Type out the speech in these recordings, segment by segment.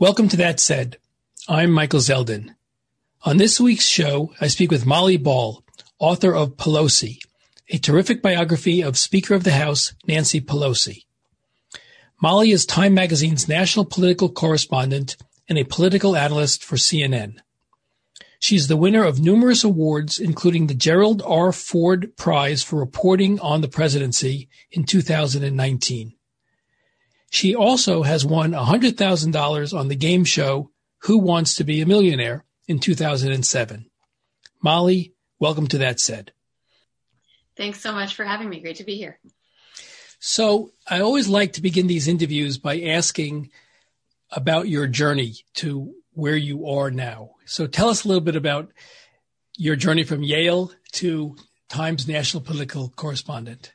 Welcome to That Said. I'm Michael Zeldin. On this week's show, I speak with Molly Ball, author of Pelosi, a terrific biography of Speaker of the House Nancy Pelosi. Molly is Time Magazine's national political correspondent and a political analyst for CNN. She is the winner of numerous awards, including the Gerald R. Ford Prize for reporting on the presidency in 2019. She also has won $100,000 on the game show Who Wants to Be a Millionaire in 2007. Molly, welcome to That Said. Thanks so much for having me. Great to be here. So, I always like to begin these interviews by asking about your journey to where you are now. So, tell us a little bit about your journey from Yale to Times national political correspondent.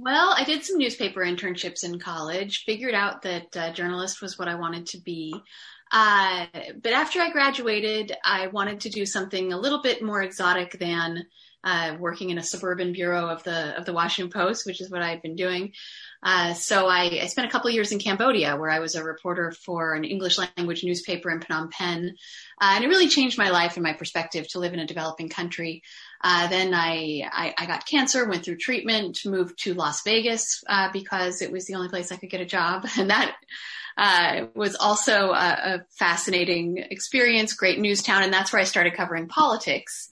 Well, I did some newspaper internships in college, figured out that uh, journalist was what I wanted to be. Uh, but after I graduated, I wanted to do something a little bit more exotic than uh, working in a suburban bureau of the of the Washington Post, which is what I had been doing. Uh, so I, I, spent a couple years in Cambodia, where I was a reporter for an English language newspaper in Phnom Penh, uh, and it really changed my life and my perspective to live in a developing country. Uh, then I, I, I, got cancer, went through treatment, moved to Las Vegas uh, because it was the only place I could get a job, and that uh, was also a, a, fascinating experience. Great news town, and that's where I started covering politics.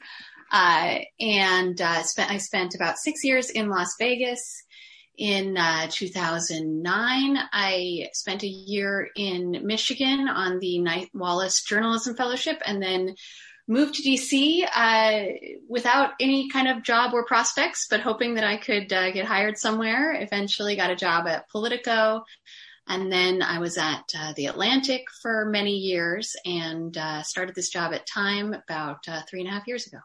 Uh, and uh, spent I spent about six years in Las Vegas. In uh, 2009, I spent a year in Michigan on the Knight Wallace Journalism Fellowship, and then moved to DC uh, without any kind of job or prospects, but hoping that I could uh, get hired somewhere. Eventually, got a job at Politico. And then I was at uh, The Atlantic for many years and uh, started this job at Time about uh, three and a half years ago.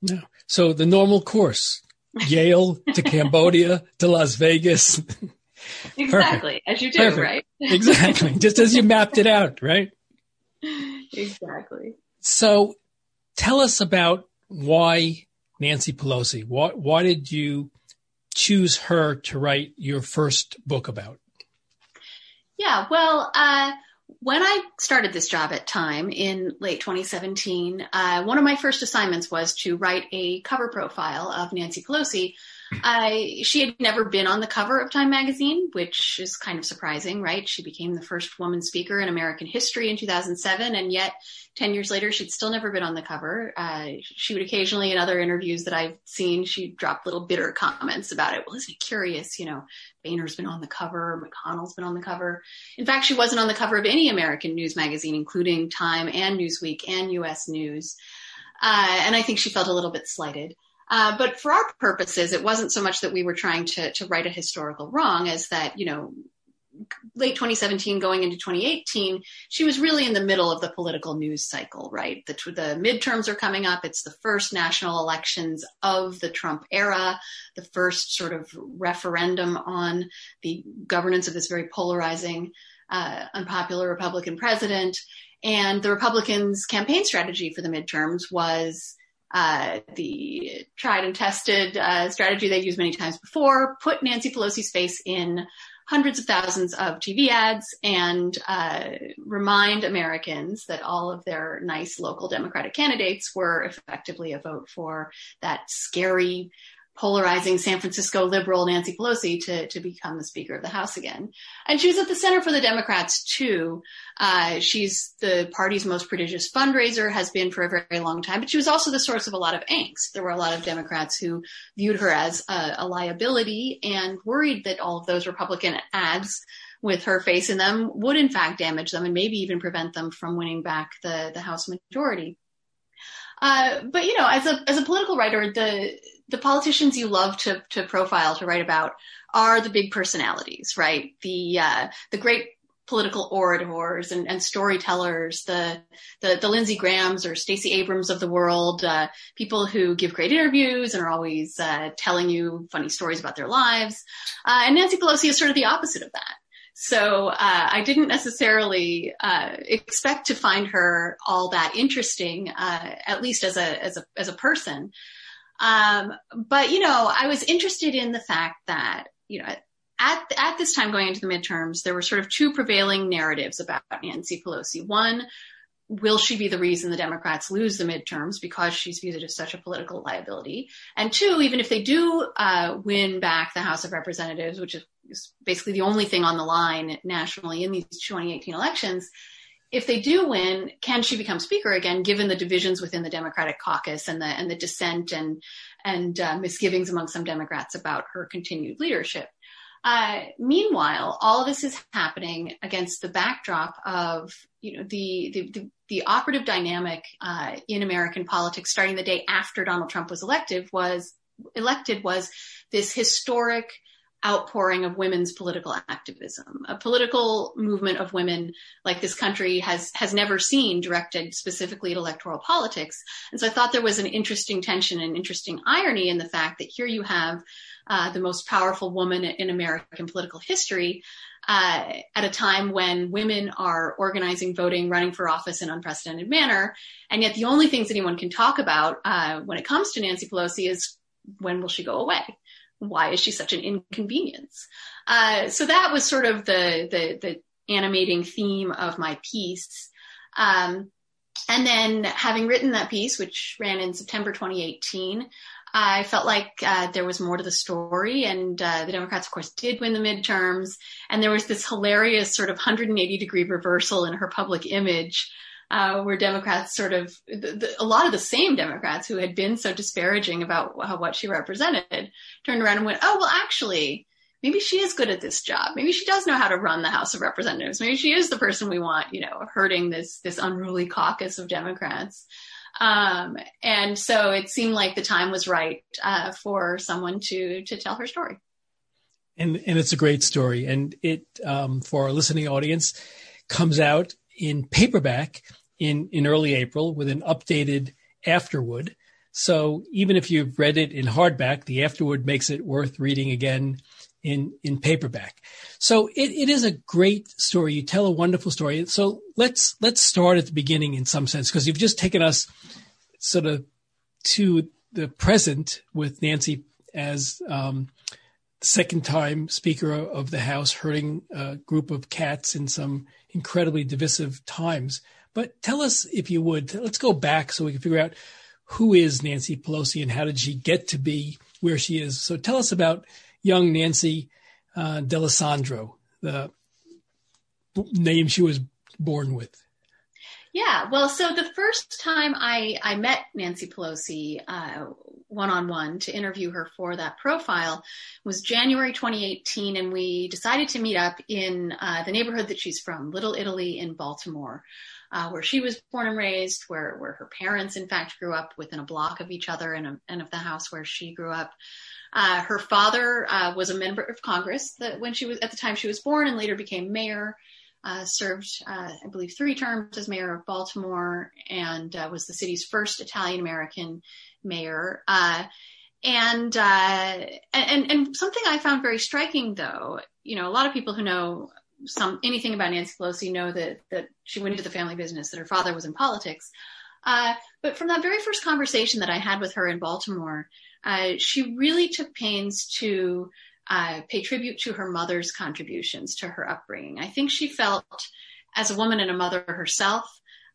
Yeah. So the normal course Yale to Cambodia to Las Vegas. exactly, as you do, Perfect. right? exactly, just as you mapped it out, right? Exactly. So tell us about why Nancy Pelosi. Why, why did you choose her to write your first book about? Yeah, well, uh, when I started this job at Time in late 2017, uh, one of my first assignments was to write a cover profile of Nancy Pelosi. I, she had never been on the cover of Time magazine, which is kind of surprising, right? She became the first woman speaker in American history in 2007, and yet 10 years later, she'd still never been on the cover. Uh, she would occasionally, in other interviews that I've seen, she'd drop little bitter comments about it. Well, isn't it curious? You know, Boehner's been on the cover, McConnell's been on the cover. In fact, she wasn't on the cover of any American news magazine, including Time and Newsweek and US News. Uh, and I think she felt a little bit slighted. Uh, but for our purposes, it wasn't so much that we were trying to, to a historical wrong as that, you know, late 2017 going into 2018 she was really in the middle of the political news cycle right? The, the midterms are coming up. It's the first national elections of the trump era the first sort of referendum on the governance of this very polarizing uh, unpopular republican president. And the republicans campaign strategy for the midterms was uh, the tried and tested uh, strategy they've used many times before put nancy pelosi's face in hundreds of thousands of TV ads and uh, remind Americans that all of their nice local Democratic candidates were effectively a vote for that scary polarizing San Francisco liberal Nancy Pelosi to, to become the Speaker of the House again. And she was at the center for the Democrats too. Uh, she's the party's most prodigious fundraiser, has been for a very long time, but she was also the source of a lot of angst. There were a lot of Democrats who viewed her as a, a liability and worried that all of those Republican ads with her face in them would in fact damage them and maybe even prevent them from winning back the, the House majority. Uh, but you know, as a as a political writer, the the politicians you love to to profile to write about are the big personalities, right? The uh, the great political orators and, and storytellers, the, the, the Lindsey Grahams or Stacey Abrams of the world, uh, people who give great interviews and are always uh, telling you funny stories about their lives. Uh, and Nancy Pelosi is sort of the opposite of that. So uh, I didn't necessarily uh, expect to find her all that interesting, uh, at least as a as a as a person. Um, but you know, I was interested in the fact that you know at at this time going into the midterms, there were sort of two prevailing narratives about Nancy Pelosi. One, will she be the reason the Democrats lose the midterms because she's viewed as such a political liability? And two, even if they do uh, win back the House of Representatives, which is basically the only thing on the line nationally in these 2018 elections, if they do win, can she become speaker again, given the divisions within the Democratic caucus and the and the dissent and and uh, misgivings among some Democrats about her continued leadership? Uh, meanwhile, all of this is happening against the backdrop of you know the the, the, the operative dynamic uh, in American politics, starting the day after Donald Trump was elected, was elected was this historic outpouring of women's political activism, a political movement of women like this country has has never seen directed specifically at electoral politics. And so I thought there was an interesting tension and interesting irony in the fact that here you have uh, the most powerful woman in American political history, uh, at a time when women are organizing, voting, running for office in unprecedented manner. And yet the only things anyone can talk about uh, when it comes to Nancy Pelosi is when will she go away? Why is she such an inconvenience? Uh, so that was sort of the, the, the animating theme of my piece. Um, and then having written that piece, which ran in September 2018, I felt like uh, there was more to the story, and uh, the Democrats, of course, did win the midterms. And there was this hilarious sort of 180 degree reversal in her public image, uh, where Democrats sort of the, the, a lot of the same Democrats who had been so disparaging about how, what she represented turned around and went, "Oh, well, actually." Maybe she is good at this job. Maybe she does know how to run the House of Representatives. Maybe she is the person we want, you know, herding this this unruly caucus of Democrats. Um, and so it seemed like the time was right uh, for someone to to tell her story. And and it's a great story, and it um, for our listening audience comes out in paperback in in early April with an updated afterword. So even if you've read it in hardback, the afterword makes it worth reading again in in paperback. So it, it is a great story. You tell a wonderful story. So let's let's start at the beginning in some sense because you've just taken us sort of to the present with Nancy as um, second time Speaker of the House, herding a group of cats in some incredibly divisive times. But tell us, if you would, let's go back so we can figure out who is Nancy Pelosi and how did she get to be where she is. So tell us about young Nancy uh, the name she was born with. Yeah, well, so the first time I, I met Nancy Pelosi one on one to interview her for that profile was January 2018, and we decided to meet up in uh, the neighborhood that she's from, Little Italy in Baltimore. Uh, where she was born and raised, where where her parents, in fact, grew up within a block of each other and, and of the house where she grew up. Uh, her father uh, was a member of Congress that when she was at the time she was born, and later became mayor. Uh, served, uh, I believe, three terms as mayor of Baltimore, and uh, was the city's first Italian American mayor. Uh, and, and and something I found very striking, though, you know, a lot of people who know some anything about Nancy Pelosi know that that she went into the family business, that her father was in politics. but from that very first conversation that I had with her in Baltimore, uh, she really took pains to uh, pay tribute to her mother's contributions to her upbringing. I think she felt, as a woman and a mother herself,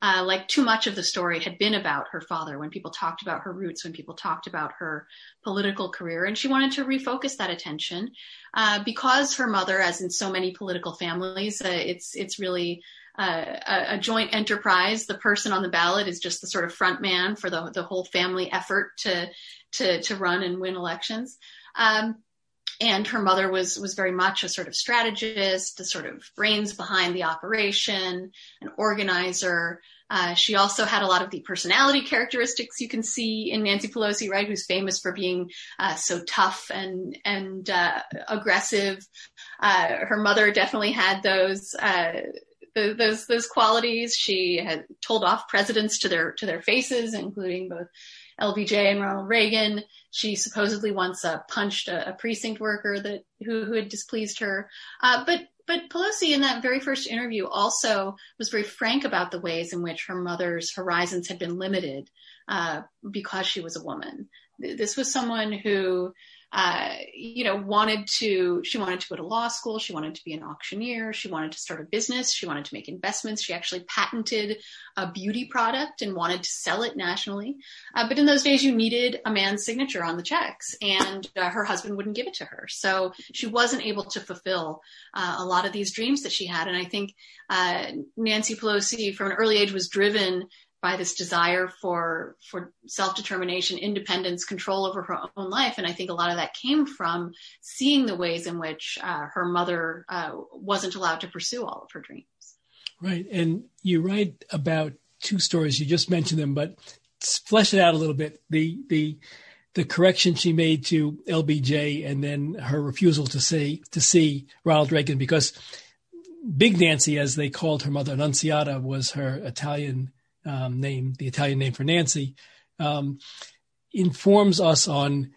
uh, like too much of the story had been about her father when people talked about her roots, when people talked about her political career. And she wanted to refocus that attention uh, because her mother, as in so many political families, uh, it's, it's really uh, a, a, joint enterprise. The person on the ballot is just the sort of front man for the, the whole family effort to to to run and win elections. Um, and her mother was was very much a sort of strategist, the sort of brains behind the operation, an organizer. Uh, she also had a lot of the personality characteristics you can see in Nancy Pelosi, right? Who's famous for being uh, so tough and and uh, aggressive. Uh, her mother definitely had those uh, those those qualities. She had told off presidents to their to their faces, including both LBJ and Ronald Reagan. She supposedly once uh, punched a, a, precinct worker that who, who had displeased her. Uh, but but Pelosi in that very first interview also was very frank about the ways in which her mother's horizons had been limited uh, because she was a woman. this was someone who uh, you know, wanted to, she wanted to go to law school. She wanted to be an auctioneer. She wanted to start a business. She wanted to make investments. She actually patented a beauty product and wanted to sell it nationally. Uh, but in those days, you needed a man's signature on the checks and uh, her husband wouldn't give it to her. So she wasn't able to fulfill uh, a lot of these dreams that she had. And I think uh, Nancy Pelosi from an early age was driven by this desire for for self-determination independence control over her own life. And i think a lot of that came from seeing the ways in which uh, her mother uh, wasn't allowed to pursue all of her dreams. Right. And you write about two stories. You just mentioned them but flesh it out a little bit. The the the correction she made to LBJ and then her refusal to say to see Ronald Reagan because Big Nancy, as they called her mother, Annunziata, was her Italian um, name, the Italian name for Nancy, um, informs us on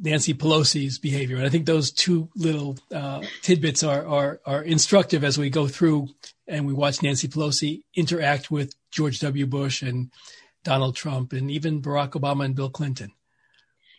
Nancy Pelosi's behavior. And I think those two little uh, tidbits are, are, are instructive as we go through and we watch Nancy Pelosi interact with George W. Bush and Donald Trump and even Barack Obama and Bill Clinton.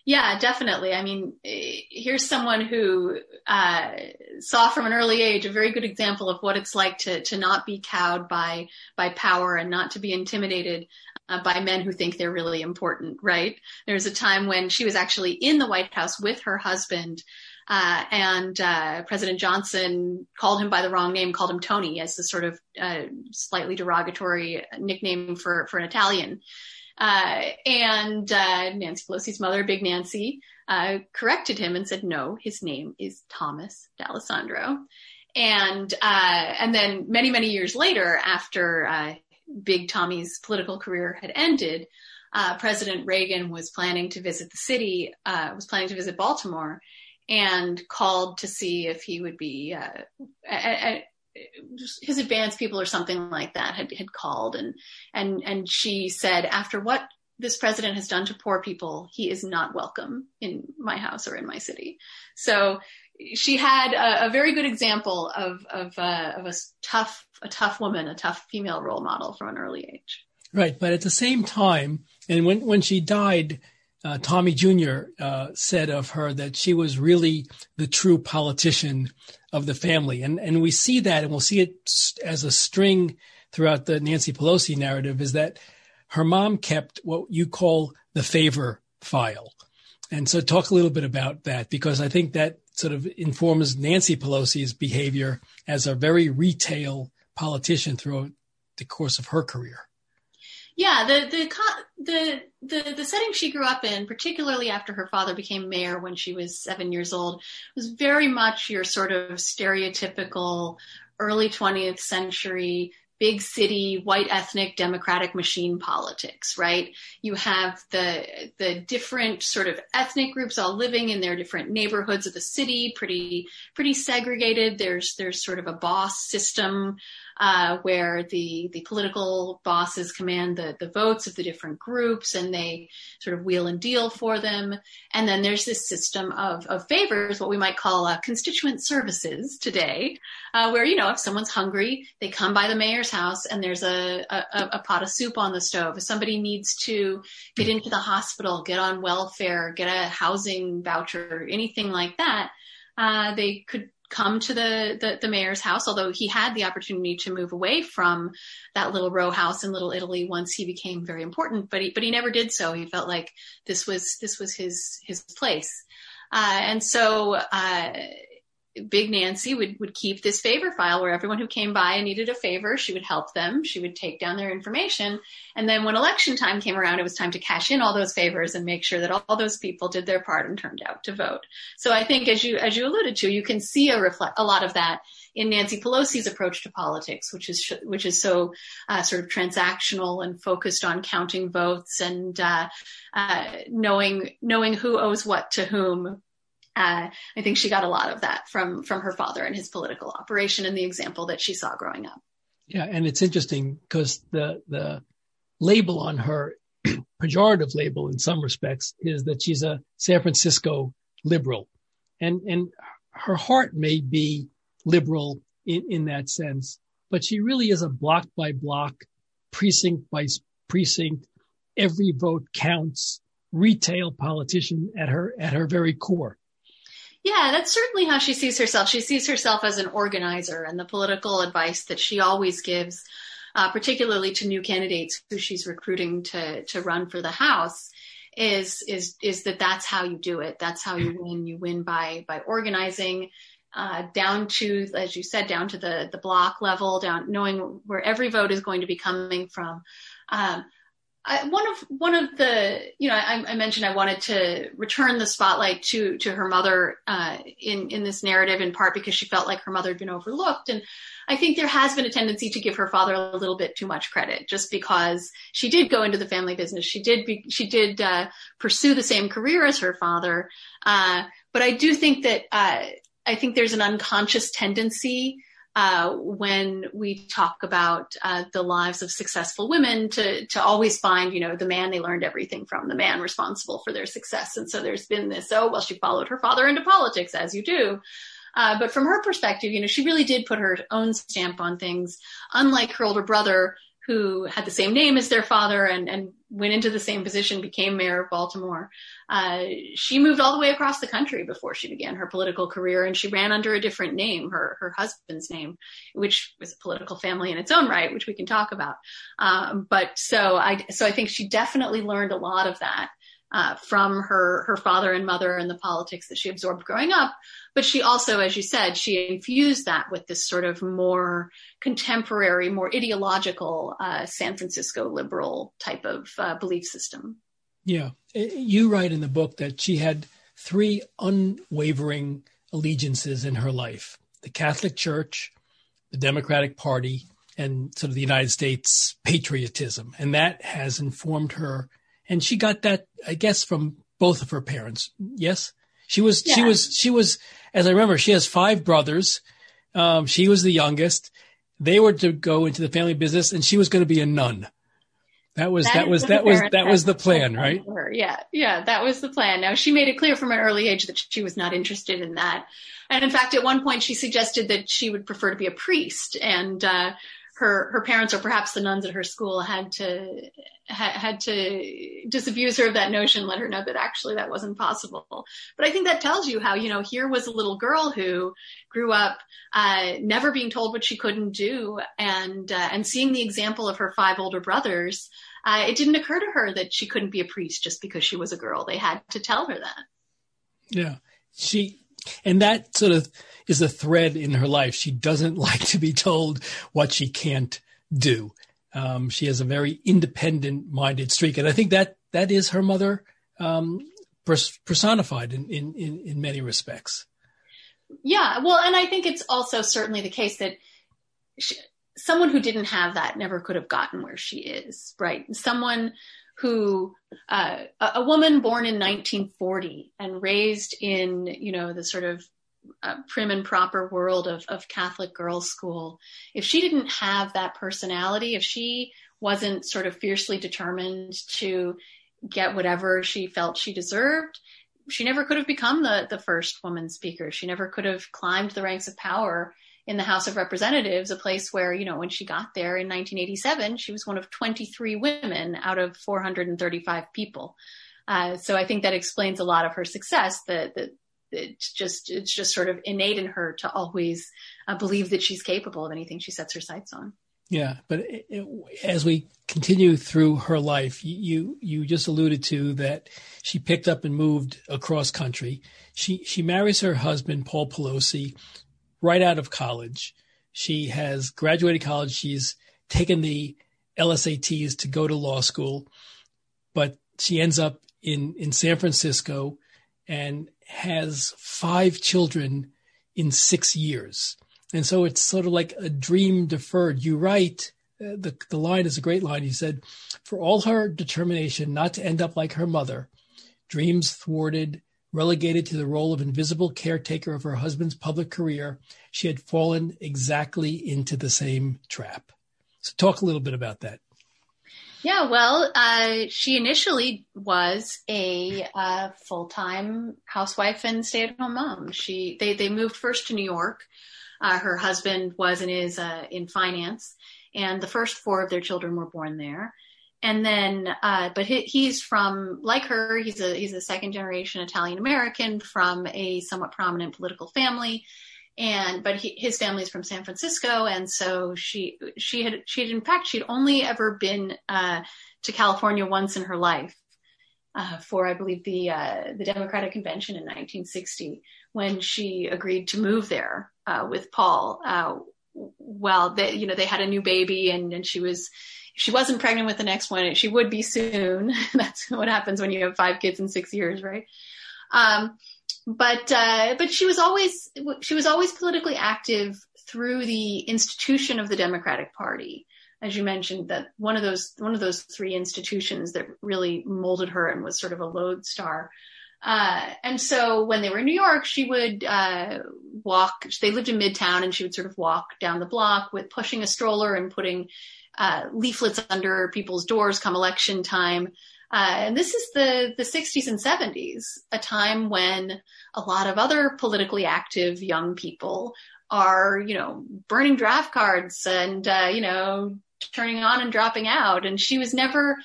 Yeah, definitely. I mean, here's someone who uh, saw from an early age a very good example of what it's like to to not be cowed by by power and not to be intimidated uh, by men who think they're really important. Right? There's a time when she was actually in the White House with her husband. Uh, and uh, President Johnson called him by the wrong name, called him Tony as the sort of uh, slightly derogatory nickname for for an Italian. Uh, and uh, Nancy Pelosi's mother, Big Nancy, uh, corrected him and said, "No, his name is Thomas D'Alessandro." And uh, and then many many years later, after uh, Big Tommy's political career had ended, uh, President Reagan was planning to visit the city, was planning to visit Baltimore, and called to see if he would be his advance people or something like that had, had called and and and she said after what this president has done to poor people he is not welcome in my house or in my city. So she had a, a very good example of of, uh, of a tough a tough woman a tough female role model from an early age. Right but at the same time and when when she died uh, Tommy Jr. Uh, said of her that she was really the true politician of the family, and and we see that, and we'll see it as a string throughout the Nancy Pelosi narrative, is that her mom kept what you call the favor file, and so talk a little bit about that because I think that sort of informs Nancy Pelosi's behavior as a very retail politician throughout the course of her career. Yeah, the the the the the setting she grew up in, particularly after her father became mayor when she was seven years old, was very much your sort of stereotypical early 20th century big city white ethnic democratic machine politics right? You have the the different sort of ethnic groups all living in their different neighborhoods of the city pretty pretty segregated. There's there's sort of a boss system uh, where the the political bosses command the the votes of the different groups and they sort of wheel and deal for them. And then there's this system of of favors, what we might call uh, constituent services today, uh, where you know if someone's hungry, they come by the mayor's house and there's a, a a pot of soup on the stove. If somebody needs to get into the hospital, get on welfare, get a housing voucher, anything like that. Uh, they could come to the, the, the mayor's house, although he had the opportunity to move away from that little row house in Little Italy once he became very important, but he but he never did so. He felt like this was this was his his place, uh, and so. Uh, Big Nancy would, would keep this favor file where everyone who came by and needed a favor, she would help them. She would take down their information. And then when election time came around, it was time to cash in all those favors and make sure that all, those people did their part and turned out to vote. So I think as you, as you alluded to, you can see a reflect, a lot of that in Nancy Pelosi's approach to politics, which is, which is so uh, sort of transactional and focused on counting votes and, uh, uh, knowing, knowing who owes what to whom uh, I think she got a lot of that from from her father and his political operation and the example that she saw growing up. Yeah, and it's interesting because the the label on her pejorative label in some respects is that she's a San Francisco liberal, and and her heart may be liberal in in that sense, but she really is a block by block, precinct by precinct, every vote counts retail politician at her at her very core. Yeah, that's certainly how she sees herself. She sees herself as an organizer, and the political advice that she always gives, uh, particularly to new candidates who she's recruiting to to run for the House, is is is that that's how you do it. That's how you win. You win by by organizing. Uh, down to, as you said, down to the the block level, down knowing where every vote is going to be coming from. Um, I, one of one of the you know I, I, mentioned I wanted to return the spotlight to to her mother uh, in in this narrative in part because she felt like her mother had been overlooked. And I think there has been a tendency to give her father a little bit too much credit just because she did go into the family business. She did be, she did uh, pursue the same career as her father. Uh, but I do think that uh, I think there's an unconscious tendency uh, when we talk about uh, the lives of successful women to to always find you know the man they learned everything from the man responsible for their success. And so there's been this oh well she followed her father into politics as you do. Uh, but from her perspective you know she really did put her own stamp on things. Unlike her older brother who had the same name as their father and, and went into the same position, became mayor of Baltimore. Uh, she moved all the way across the country before she began her political career, and she ran under a different name, her her husband's name, which was a political family in its own right, which we can talk about. Um, but so I so I think she definitely learned a lot of that uh, from her her father and mother and the politics that she absorbed growing up. But she also, as you said, she infused that with this sort of more contemporary, more ideological uh, San Francisco liberal type of uh, belief system. Yeah, you write in the book that she had three unwavering allegiances in her life: the Catholic Church, the Democratic Party, and sort of the United States patriotism, and that has informed her and she got that, I guess, from both of her parents. Yes, she was, yeah. she was, she was. As I remember, she has five brothers. Um, she was the youngest. They were to go into the family business, and she was going to be a nun. That was that, that was that was that was the plan, right? Yeah, yeah, that was the plan. Now she made it clear from an early age that she was not interested in that, and in fact, at one point she suggested that she would prefer to be a priest. And uh, her her parents or perhaps the nuns at her school had to had, had to disabuse her of that notion, let her know that actually that wasn't possible. But I think that tells you how you know here was a little girl who grew up uh, never being told what she couldn't do, and uh, and seeing the example of her five older brothers. Uh, it didn't occur to her that she couldn't be a priest just because she was a girl. They had to tell her that. Yeah, she and that sort of is a thread in her life. She doesn't like to be told what she can't do. Um, she has a very independent minded streak. And I think that that is her mother um, personified in, in, in, in many respects. Yeah. Well, and I think it's also certainly the case that she, someone who didn't have that never could have gotten where she is, right? Someone who uh, a, woman born in 1940 and raised in you know the sort of uh, prim and proper world of, of Catholic girls' school, if she didn't have that personality, if she wasn't sort of fiercely determined to get whatever she felt she deserved, she never could have become the, the first woman speaker. She never could have climbed the ranks of power in the House of Representatives, a place where, you know, when she got there in 1987, she was one of 23 women out of 435 people. Uh, so I think that explains a lot of her success. That, that it's just it's just sort of innate in her to always uh, believe that she's capable of anything she sets her sights on. Yeah, but it, it, as we continue through her life, you you just alluded to that she picked up and moved across country. She she marries her husband Paul Pelosi right out of college. She has graduated college. She's taken the LSATs to go to law school, but she ends up in, in San Francisco and has five children in six years. And so it's sort of like a dream deferred. You write, uh, the, the line is a great line. You said, for all her determination not to end up like her mother, dreams thwarted, Relegated to the role of invisible caretaker of her husband's public career, she had fallen exactly into the same trap. So, talk a little bit about that. Yeah, well, uh, she initially was a uh, full-time housewife and stay-at-home mom. She they they moved first to New York. Uh, her husband was and is uh, in finance, and the first four of their children were born there. And then, uh, but he, he's from, like her, he's a, he's a second generation Italian American from a somewhat prominent political family. And, but he, his family is from San Francisco. And so she, she had, she had, in fact, she'd only ever been, uh, to California once in her life. Uh, for I believe the uh, the Democratic Convention in 1960 when she agreed to move there uh, with Paul. Uh, well, they, you know they had a new baby and and she was she wasn't pregnant with the next one. She would be soon. That's what happens when you have five kids in six years, right? Um, but uh, but she was always she was always politically active through the institution of the Democratic Party, as you mentioned. That one of those one of those three institutions that really molded her and was sort of a lodestar. Uh, and so when they were in New York, she would uh, walk. They lived in Midtown, and she would sort of walk down the block with pushing a stroller and putting uh, leaflets under people's doors come election time. Uh, and this is the, the 60s and 70s, a time when a lot of other politically active young people are, you know, burning draft cards and, uh, you know, turning on and dropping out. And she was never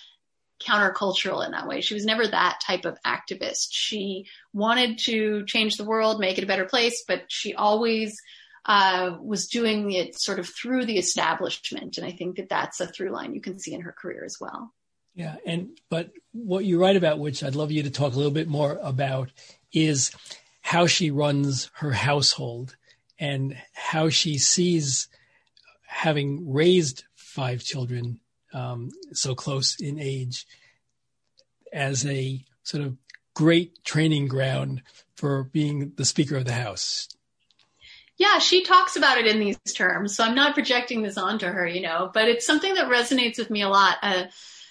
countercultural in that way. She was never that type of activist. She wanted to change the world, make it a better place, but she always uh, was doing it sort of through the establishment. And I think that that's a through line you can see in her career as well. Yeah. And, but what you write about, which I'd love you to talk a little bit more about, is how she runs her household and how she sees having raised five children um, so close in age as a sort of great training ground for being the Speaker of the House. Yeah, she talks about it in these terms. So I'm not projecting this onto her, you know, but it's something that resonates with me a lot. Uh,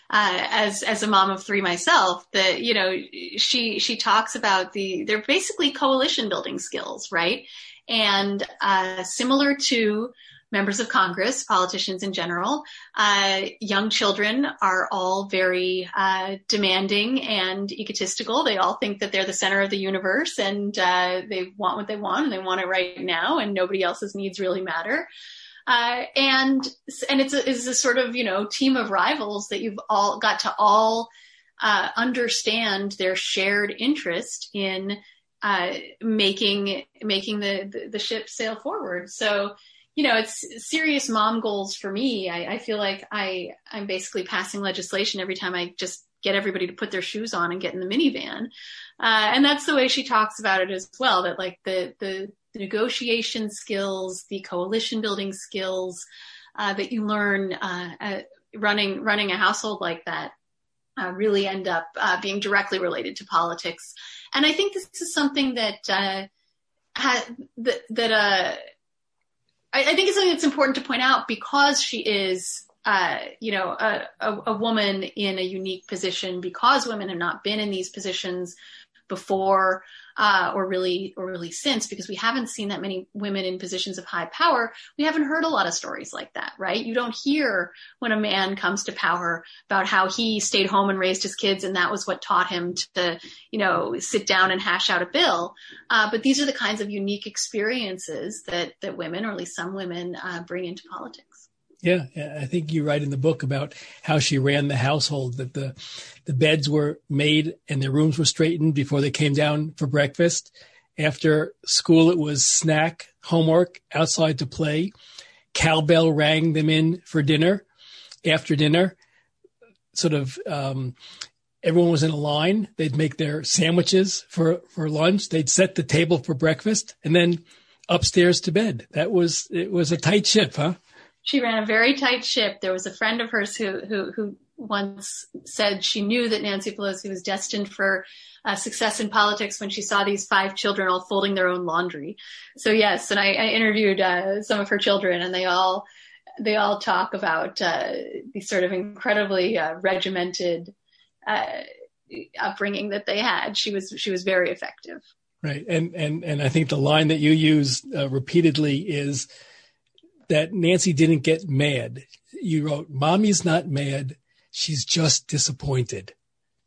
uh, as as a mom of three myself, that you know, she she talks about the they're basically coalition building skills, right? And uh, similar to members of Congress, politicians in general. Uh, young children are all very uh, demanding and egotistical. They all think that they're the center of the universe and uh, they want what they want and they want it right now, and nobody else's needs really matter. Uh, and and it's a, it's a sort of you know team of rivals that you've all got to all uh, understand their shared interest in uh, making making the, the, the ship sail forward. So you know, it's serious mom goals for me. I, I feel like I, I'm basically passing legislation every time I just get everybody to put their shoes on and get in the minivan. Uh, and that's the way she talks about it as well, that like the, the, negotiation skills, the coalition building skills, uh, that you learn, uh, running, running a household like that, uh, really end up, uh, being directly related to politics. And I think this is something that, uh, ha- that, that, I, I think it's something that's important to point out because she is uh, you know, a, a, a, woman in a unique position because women have not been in these positions before uh, or really or really since because we haven't seen that many women in positions of high power we haven't heard a lot of stories like that right? You don't hear when a man comes to power about how he stayed home and raised his kids and that was what taught him to you know sit down and hash out a bill. Uh, but these are the kinds of unique experiences that that women or at least some women uh, bring into politics yeah, I think you write in the book about how she ran the household, that the the beds were made and their rooms were straightened before they came down for breakfast. After school, it was snack, homework, outside to play. Cowbell rang them in for dinner. After dinner, sort of um, everyone was in a line. They'd make their sandwiches for, for lunch. They'd set the table for breakfast and then upstairs to bed. That was, it was a tight ship, huh? She ran a very tight ship. There was a friend of hers who who, who once said she knew that Nancy Pelosi was destined for uh, success in politics when she saw these five children all folding their own laundry. So yes, and I, I interviewed uh, some of her children, and they all they all talk about uh, the sort of incredibly uh, regimented uh, upbringing that they had. She was she was very effective. Right, and and and I think the line that you use uh, repeatedly is that Nancy didn't get mad. You wrote, Mommy's not mad. She's just disappointed,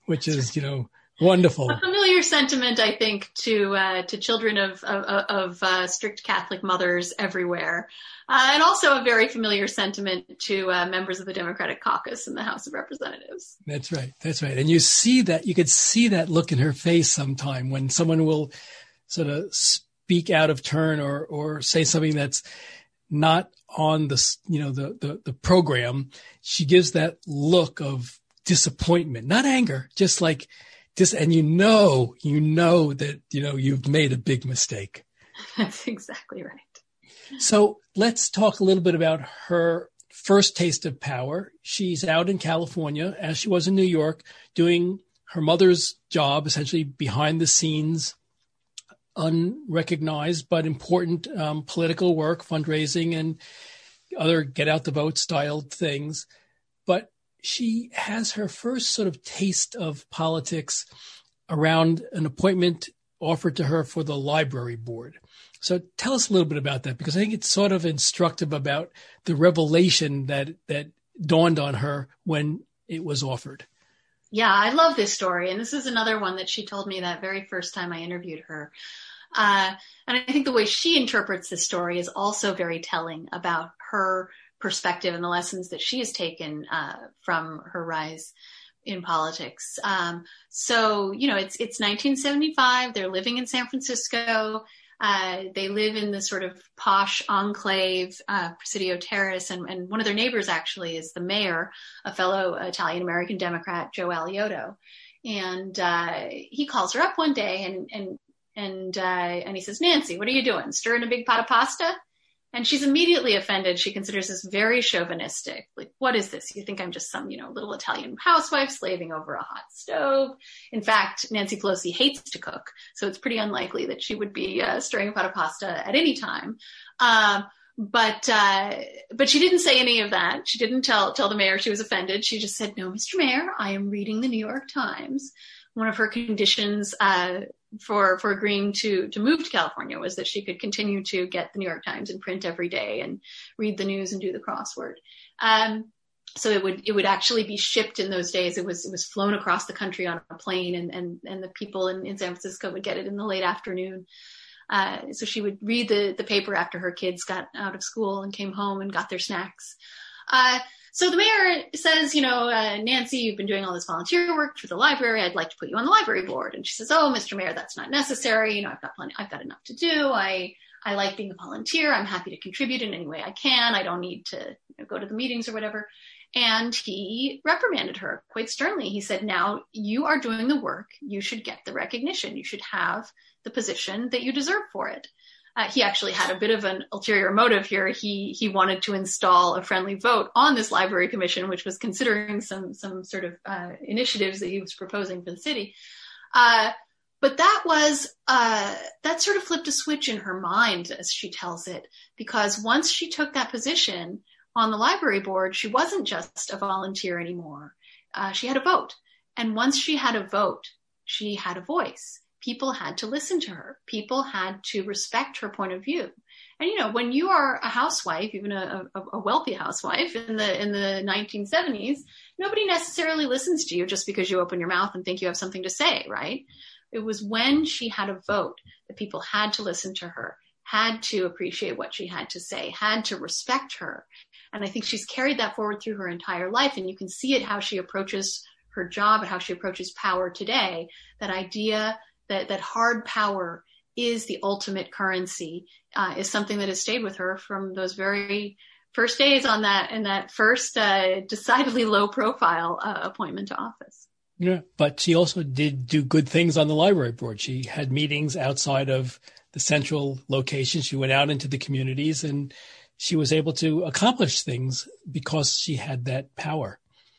which is, you know, Wonderful. A familiar sentiment, I think, to uh, to children of of, of uh, strict Catholic mothers everywhere, uh, and also a very familiar sentiment to uh, members of the Democratic caucus in the House of Representatives. That's right. That's right. And you see that you could see that look in her face sometime when someone will sort of speak out of turn or or say something that's not on the you know the the, the program. She gives that look of disappointment, not anger, just like just and you know you know that you know you've made a big mistake. That's exactly right. So let's talk a little bit about her first taste of power. She's out in california as she was in new york doing her mother's job essentially behind the scenes unrecognized but important um, political work fundraising and other get out the vote styled things but she has her first sort of taste of politics around an appointment offered to her for the library board. So tell us a little bit about that because I think it's sort of instructive about the revelation that that dawned on her when it was offered. Yeah, I love this story, and this is another one that she told me that very first time I interviewed her. Uh, and I think the way she interprets this story is also very telling about her perspective and the lessons that she has taken uh, from her rise in politics. Um, so you know, it's it's 1975. They're living in San Francisco. Uh, they live in this sort of posh enclave, uh, Presidio Terrace, and, and, one of their neighbors actually is the mayor, a fellow Italian American Democrat, Joe Alioto. And uh, he calls her up one day and and and uh, and he says, "Nancy, what are you doing? Stirring a big pot of pasta?" And she's immediately offended. She considers this very chauvinistic. Like, what is this? You think I'm just some, you know, little Italian housewife slaving over a hot stove? In fact, Nancy Pelosi hates to cook, so it's pretty unlikely that she would be uh, stirring a pot of pasta at any time. Um, but uh, but she didn't say any of that. She didn't tell tell the mayor she was offended. She just said, "No, Mr. Mayor, I am reading the New York Times." One of her conditions uh, for for agreeing to to move to California was that she could continue to get the New York Times in print every day and read the news and do the crossword. Um, so it would it would actually be shipped in those days. It was it was flown across the country on a plane, and and and the people in, in San Francisco would get it in the late afternoon. Uh, so she would read the the paper after her kids got out of school and came home and got their snacks. Uh, so the mayor says, you know, uh, Nancy, you've been doing all this volunteer work for the library. I'd like to put you on the library board. And she says, oh, Mr. Mayor, that's not necessary. You know, I've got plenty, I've got enough to do. I, I like being a volunteer. I'm happy to contribute in any way I can. I don't need to you know, go to the meetings or whatever. And he reprimanded her quite sternly. He said, now you are doing the work. You should get the recognition. You should have the position that you deserve for it uh, he actually had a bit of an ulterior motive here. He he wanted to install a friendly vote on this library commission, which was considering some some sort of uh, initiatives that he was proposing for the city. Uh, but that was uh, that sort of flipped a switch in her mind, as she tells it, because once she took that position on the library board, she wasn't just a volunteer anymore. Uh, she had a vote, and once she had a vote, she had a voice people had to listen to her. People had to respect her point of view. And you know, when you are a housewife, even a, a, a, wealthy housewife in the in the 1970s, nobody necessarily listens to you just because you open your mouth and think you have something to say, right? It was when she had a vote that people had to listen to her, had to appreciate what she had to say, had to respect her. And I think she's carried that forward through her entire life. And you can see it how she approaches her job and how she approaches power today. That idea that that hard power is the ultimate currency uh, is something that has stayed with her from those very first days on that and that first uh, decidedly low profile uh, appointment to office. Yeah, but she also did do good things on the library board. She had meetings outside of the central location. She went out into the communities and she was able to accomplish things because she had that power.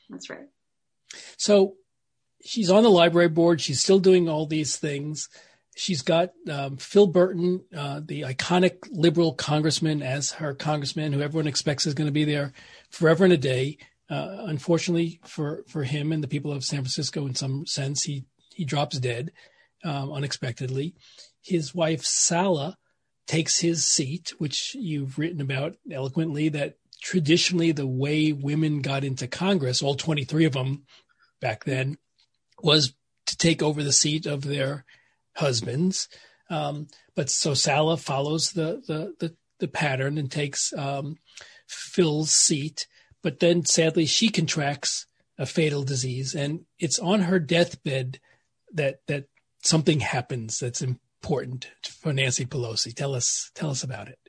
That's right. So she's on the library board. She's still doing all these things. She's got um, Phil Burton, uh, the iconic liberal congressman, as her congressman, who everyone expects is going to be there forever and a day. Uh, unfortunately for, for him and the people of San Francisco, in some sense, he he drops dead um, unexpectedly. His wife Sala takes his seat, which you've written about eloquently. That traditionally the way women got into Congress, all 23 of them back then, was to take over the seat of their husbands. Um, but so Sala follows the, the, the, the pattern and takes um, Phil's seat. But then sadly, she contracts a fatal disease. And it's on her deathbed that, that something happens that's important for Nancy Pelosi. Tell us, tell us about it.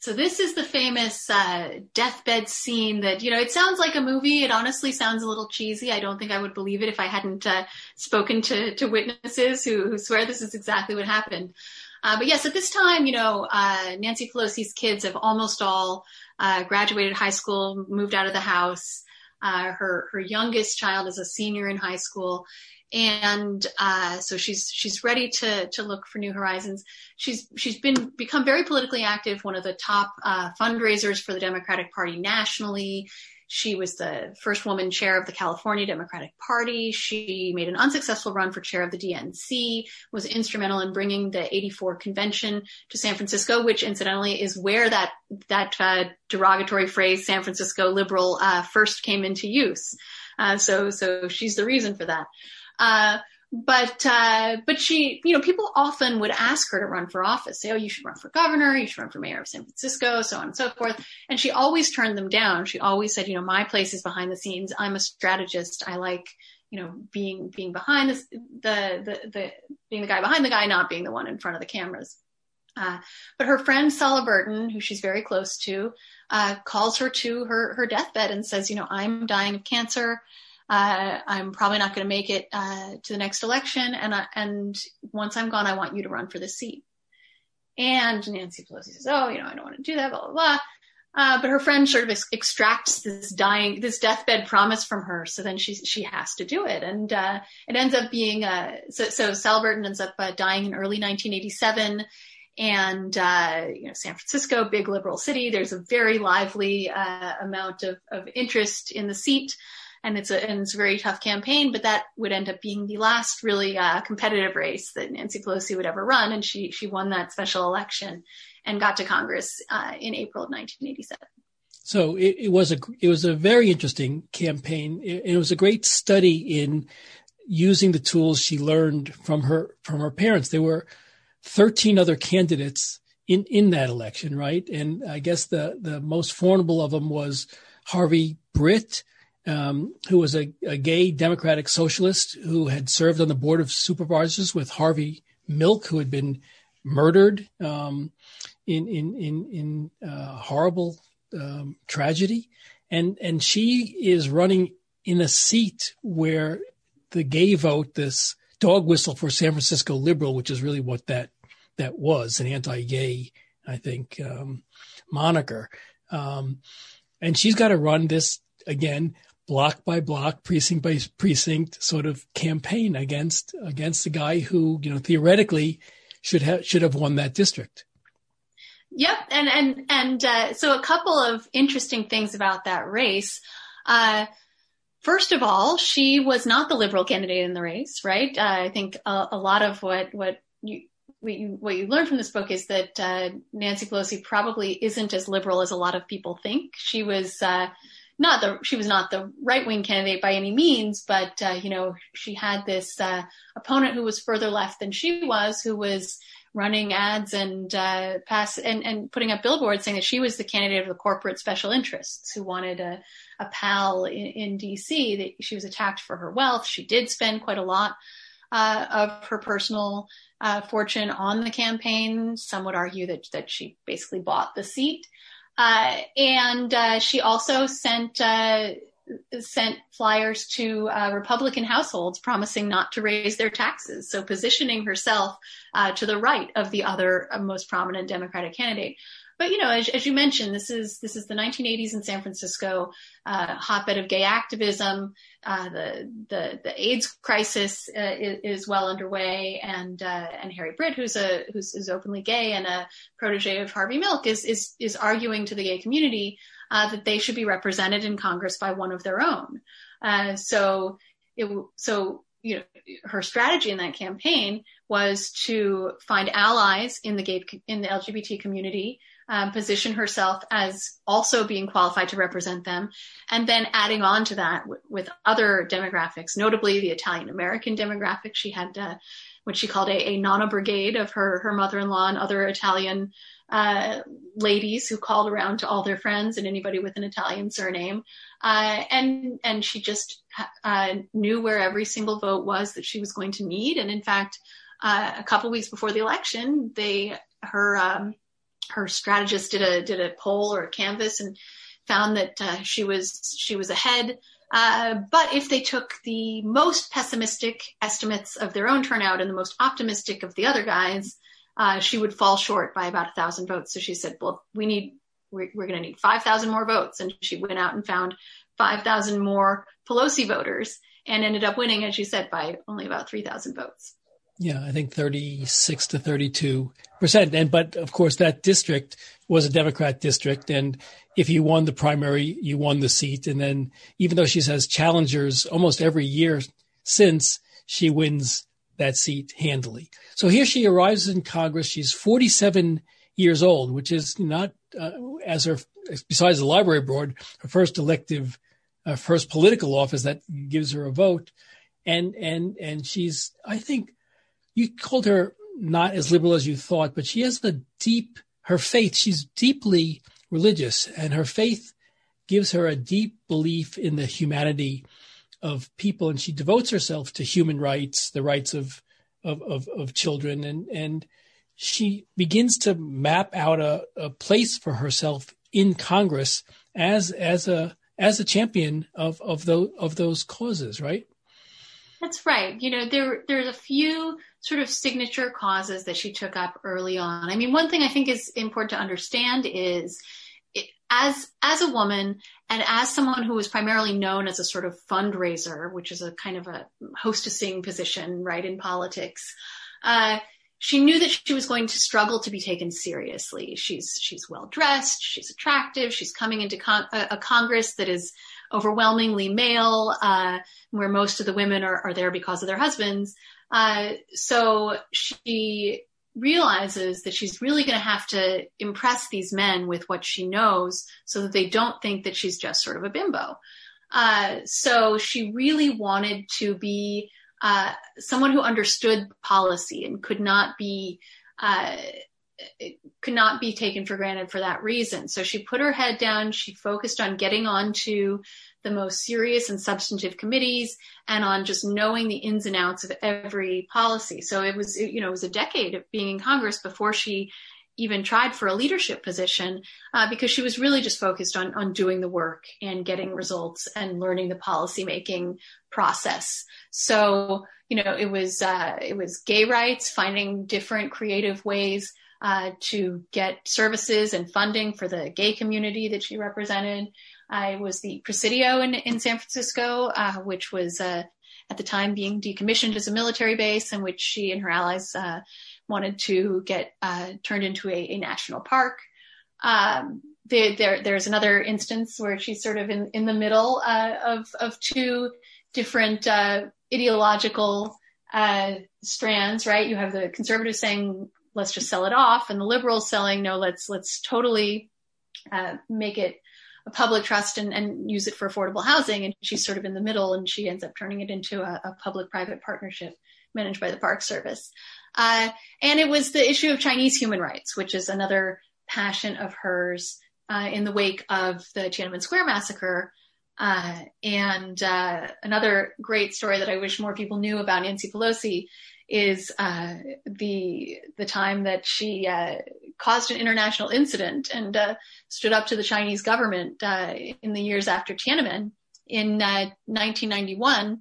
So this is the famous uh, deathbed scene that you know. It sounds like a movie. It honestly sounds a little cheesy. I don't think I would believe it if I hadn't uh, spoken to to witnesses who, who swear this is exactly what happened. Uh, but yes, at this time, you know, uh, Nancy Pelosi's kids have almost all uh, graduated high school, moved out of the house. Uh, her her youngest child is a senior in high school, and uh, so she's she's ready to to look for new horizons. She's she's been become very politically active, one of the top uh, fundraisers for the Democratic Party nationally. She was the first woman chair of the California Democratic Party. She made an unsuccessful run for chair of the DNC, was instrumental in bringing the 84 convention to San Francisco, which incidentally is where that, that uh, derogatory phrase, San Francisco liberal, uh, first came into use. Uh, so, so she's the reason for that. Uh, but uh, but she, you know, people often would ask her to run for office. Say, oh, you should run for governor, you should run for mayor of San Francisco, so on and so forth. And she always turned them down. She always said, you know, my place is behind the scenes. I'm a strategist. I like, you know, being being behind the the the being the guy behind the guy, not being the one in front of the cameras. Uh, but her friend Sala Burton, who she's very close to, uh, calls her to her her deathbed and says, you know, I'm dying of cancer uh, I'm probably not going to make it uh, to the next election, and I, and once I'm gone, I want you to run for the seat. And Nancy Pelosi says, "Oh, you know, I don't want to do that." Blah blah blah. Uh, but her friend sort of ex- extracts this dying, this deathbed promise from her. So then she she has to do it, and uh, it ends up being uh, so. So Sala Burton ends up uh, dying in early 1987, and uh, you know San Francisco, big liberal city. There's a very lively uh, amount of of interest in the seat and it's a and it's a very tough campaign. But that would end up being the last really uh, competitive race that Nancy Pelosi would ever run, and she she won that special election and got to Congress uh, in April of 1987. So it, it, was a it was a very interesting campaign. It, it was a great study in using the tools she learned from her from her parents. There were 13 other candidates in in that election, right? And I guess the the most formidable of them was Harvey Britt, um, who was a, a, gay Democratic socialist who had served on the board of supervisors with Harvey Milk, who had been murdered um, in in in, in uh, horrible um, tragedy, and and she is running in a seat where the gay vote, this dog whistle for San Francisco liberal, which is really what that that was, an anti-gay, I think, um, moniker. Um, and she's got to run this again block by block, precinct by precinct sort of campaign against against the guy who, you know, theoretically should have should have won that district. Yep, and and and uh, so a couple of interesting things about that race. Uh, first of all, she was not the liberal candidate in the race, right? Uh, I think a, a, lot of what what you what you, what you learn from this book is that uh, Nancy Pelosi probably isn't as liberal as a lot of people think. She was uh, not the she was not the right wing candidate by any means, but uh, you know she had this uh, opponent who was further left than she was, who was running ads and uh, pass and, and putting up billboards saying that she was the candidate of the corporate special interests who wanted a, a pal in, in D.C. That she was attacked for her wealth. She did spend quite a lot uh, of her personal uh, fortune on the campaign. Some would argue that that she basically bought the seat. Uh, and uh, she also sent uh, sent flyers to uh, Republican households promising not to raise their taxes. So positioning herself uh, to the right of the other most prominent Democratic candidate. But you know, as, as, you mentioned, this is this is the 1980s in San Francisco, uh, hotbed of gay activism. Uh, the the the AIDS crisis uh, is, is, well underway, and uh, and Harry Britt, who's a who's is openly gay and a protege of Harvey Milk, is is is arguing to the gay community uh, that they should be represented in Congress by one of their own. Uh, so it so you know her strategy in that campaign was to find allies in the gay in the LGBT community um, position herself as also being qualified to represent them, and then adding on to that w- with other demographics, notably the Italian American demographic. She had uh, what she called a, a Nonna brigade of her her mother-in-law and other Italian uh, ladies who called around to all their friends and anybody with an Italian surname, uh, and and she just uh, knew where every single vote was that she was going to need. And in fact, uh, a couple weeks before the election, they her um, her strategist did a did a poll or a canvas and found that uh, she was she was ahead. Uh, but if they took the most pessimistic estimates of their own turnout and the most optimistic of the other guys, uh, she would fall short by about a thousand votes. So she said, well, we need, we're, we're going to need 5,000 more votes. And she went out and found 5,000 more Pelosi voters and ended up winning, as she said, by only about 3,000 votes. Yeah, I think 36 to 32 percent. And, but of course, that district was a Democrat district. And if you won the primary, you won the seat. And then even though she has challengers almost every year since, she wins that seat handily. So here she arrives in Congress. She's 47 years old, which is not, uh, as her, besides the library board, her first elective, uh, first political office that gives her a vote. And, and, and she's, I think you called her not as liberal as you thought, but she has the deep, her faith, she's deeply religious and her faith gives her a deep belief in the humanity of people, and she devotes herself to human rights, the rights of of of, of children, and and she begins to map out a, a place for herself in Congress as as a as a champion of of those of those causes, right? That's right. You know, there there's a few sort of signature causes that she took up early on. I mean, one thing I think is important to understand is as as a woman and as someone who was primarily known as a sort of fundraiser, which is a kind of a hostessing position, right, in politics, uh, she knew that she was going to struggle to be taken seriously. She's she's well dressed, she's attractive, she's coming into con- a, a, Congress that is overwhelmingly male, uh, where most of the women are, are there because of their husbands. Uh, so she realizes that she's really going to have to impress these men with what she knows so that they don't think that she's just sort of a bimbo. Uh, so she really wanted to be uh, someone who understood policy and could not be uh, could not be taken for granted for that reason. So she put her head down. She focused on getting onto the most serious and substantive committees and on just knowing the ins and outs of every policy. So it was, you know, it was a decade of being in Congress before she even tried for a leadership position uh, because she was really just focused on on doing the work and getting results and learning the policymaking process. So you know it was uh, it was gay rights, finding different creative ways uh, to get services and funding for the gay community that she represented. I was the Presidio in, in San Francisco, uh, which was uh, at the time being decommissioned as a military base, in which she and her allies uh, wanted to get uh, turned into a, a national park. Um, there, there's another instance where she's sort of in, in the middle uh, of, of two different uh, ideological strands, right? You have the conservatives saying, let's just sell it off, and the liberals selling, no, let's let's totally make it public trust and, and, use it for affordable housing. And she's sort of in the middle and she ends up turning it into a, a public private partnership managed by the Park Service. Uh, and it was the issue of Chinese human rights, which is another passion of hers uh, in the wake of the Tiananmen Square massacre. Uh, and uh, another great story that I wish more people knew about Nancy Pelosi is uh, the the time that she uh, caused an international incident and uh, stood up to the Chinese government uh, in the years after Tiananmen. In 1991, uh,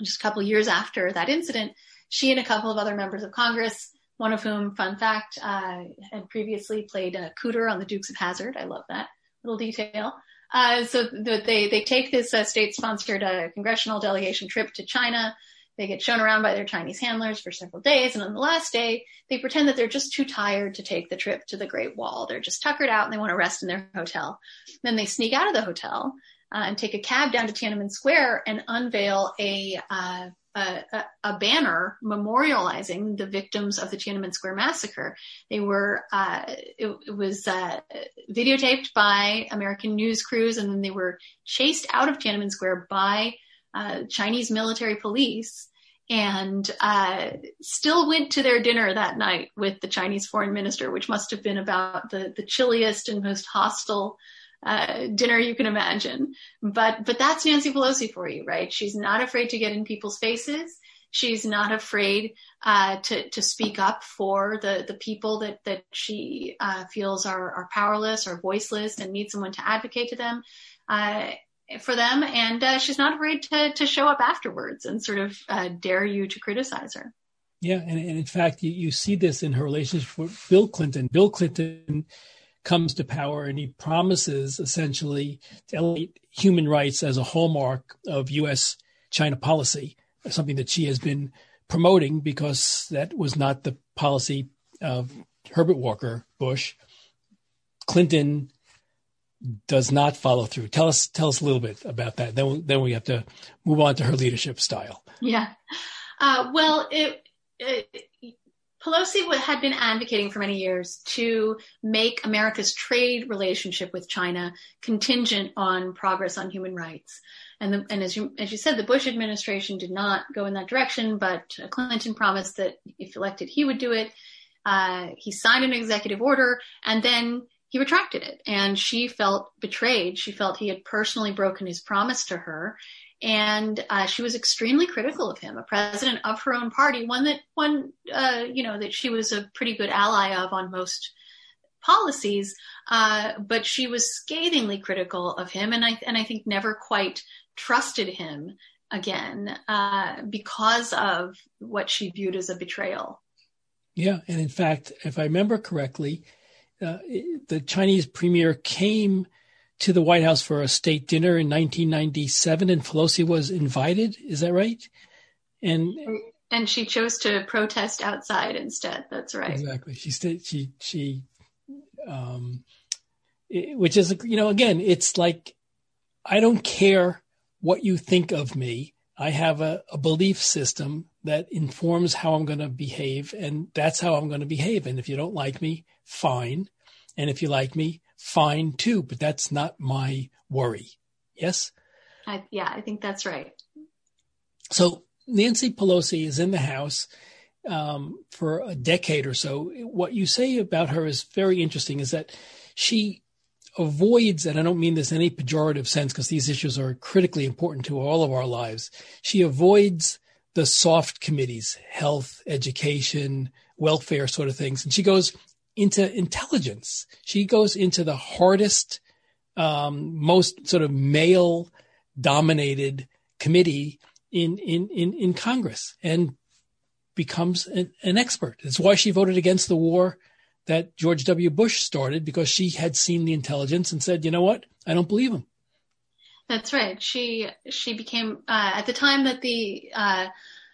just a couple years after that incident, she and a couple of other members of Congress, one of whom, fun fact, uh, had previously played Cooter on the Dukes of Hazzard. I love that little detail. So they they take this state-sponsored congressional delegation trip to China they get shown around by their Chinese handlers for several days. And on the last day, they pretend that they're just too tired to take the trip to the Great Wall. They're just tuckered out and they want to rest in their hotel. Then they sneak out of the hotel uh, and take a cab down to Tiananmen Square and unveil a, uh, a, a, banner memorializing the victims of the Tiananmen Square massacre. They were uh, it, it, was uh, videotaped by American news crews, and then they were chased out of Tiananmen Square by uh, Chinese military police. And uh, still went to their dinner that night with the Chinese foreign minister, which must have been about the, the chilliest and most hostile uh, dinner you can imagine. But but that's Nancy Pelosi for you, right? She's not afraid to get in people's faces. She's not afraid uh, to to speak up for the the people that that she uh, feels are are powerless or voiceless and need someone to advocate to them. For them, and uh, she's not afraid to to show up afterwards and sort of uh, dare you to criticize her. Yeah, and, and in fact, you, you see this in her relationship with Bill Clinton. Bill Clinton comes to power and he promises essentially to elevate human rights as a hallmark of U.S. China policy, something that she has been promoting because that was not the policy of Herbert Walker Bush. Clinton does not follow through. Tell us, tell us a little bit about that. Then, then we have to move on to her leadership style. Yeah. Uh, well, it, it, Pelosi had been advocating for many years to make America's trade relationship with China contingent on progress on human rights. And, the, and as you as you said, the Bush administration did not go in that direction, but Clinton promised that if elected, he would do it. Uh, he signed an executive order, and then he retracted it. And she felt betrayed. She felt he had personally broken his promise to her, and uh, she was extremely critical of him, a president of her own party, one that one uh, you know that she was a pretty good ally of on most policies, uh, but she was scathingly critical of him, and I and I think never quite trusted him again uh, because of what she viewed as a betrayal. Yeah, and in fact, if I remember correctly, uh, the Chinese premier came to the White House for a state dinner in 1997, and Pelosi was invited. Is that right? And and she chose to protest outside instead. That's right. Exactly. She stayed. She she, um, it, which is you know again, it's like I don't care what you think of me. I have a, a belief system that informs how I'm going to behave, and that's how I'm going to behave. And if you don't like me, fine. And if you like me, fine too, but that's not my worry. Yes? I, yeah, I think that's right. So Nancy Pelosi is in the House um, for a decade or so. What you say about her is very interesting is that she avoids, and I don't mean this in any pejorative sense because these issues are critically important to all of our lives. She avoids the soft committees, health, education, welfare sort of things. And she goes into intelligence. She goes into the hardest, um, most sort of male dominated committee in, in, in, in Congress and becomes an, an expert. It's why she voted against the war that George W. Bush started because she had seen the intelligence and said, you know what? I don't believe him. That's right. She she became uh, at the time that the uh,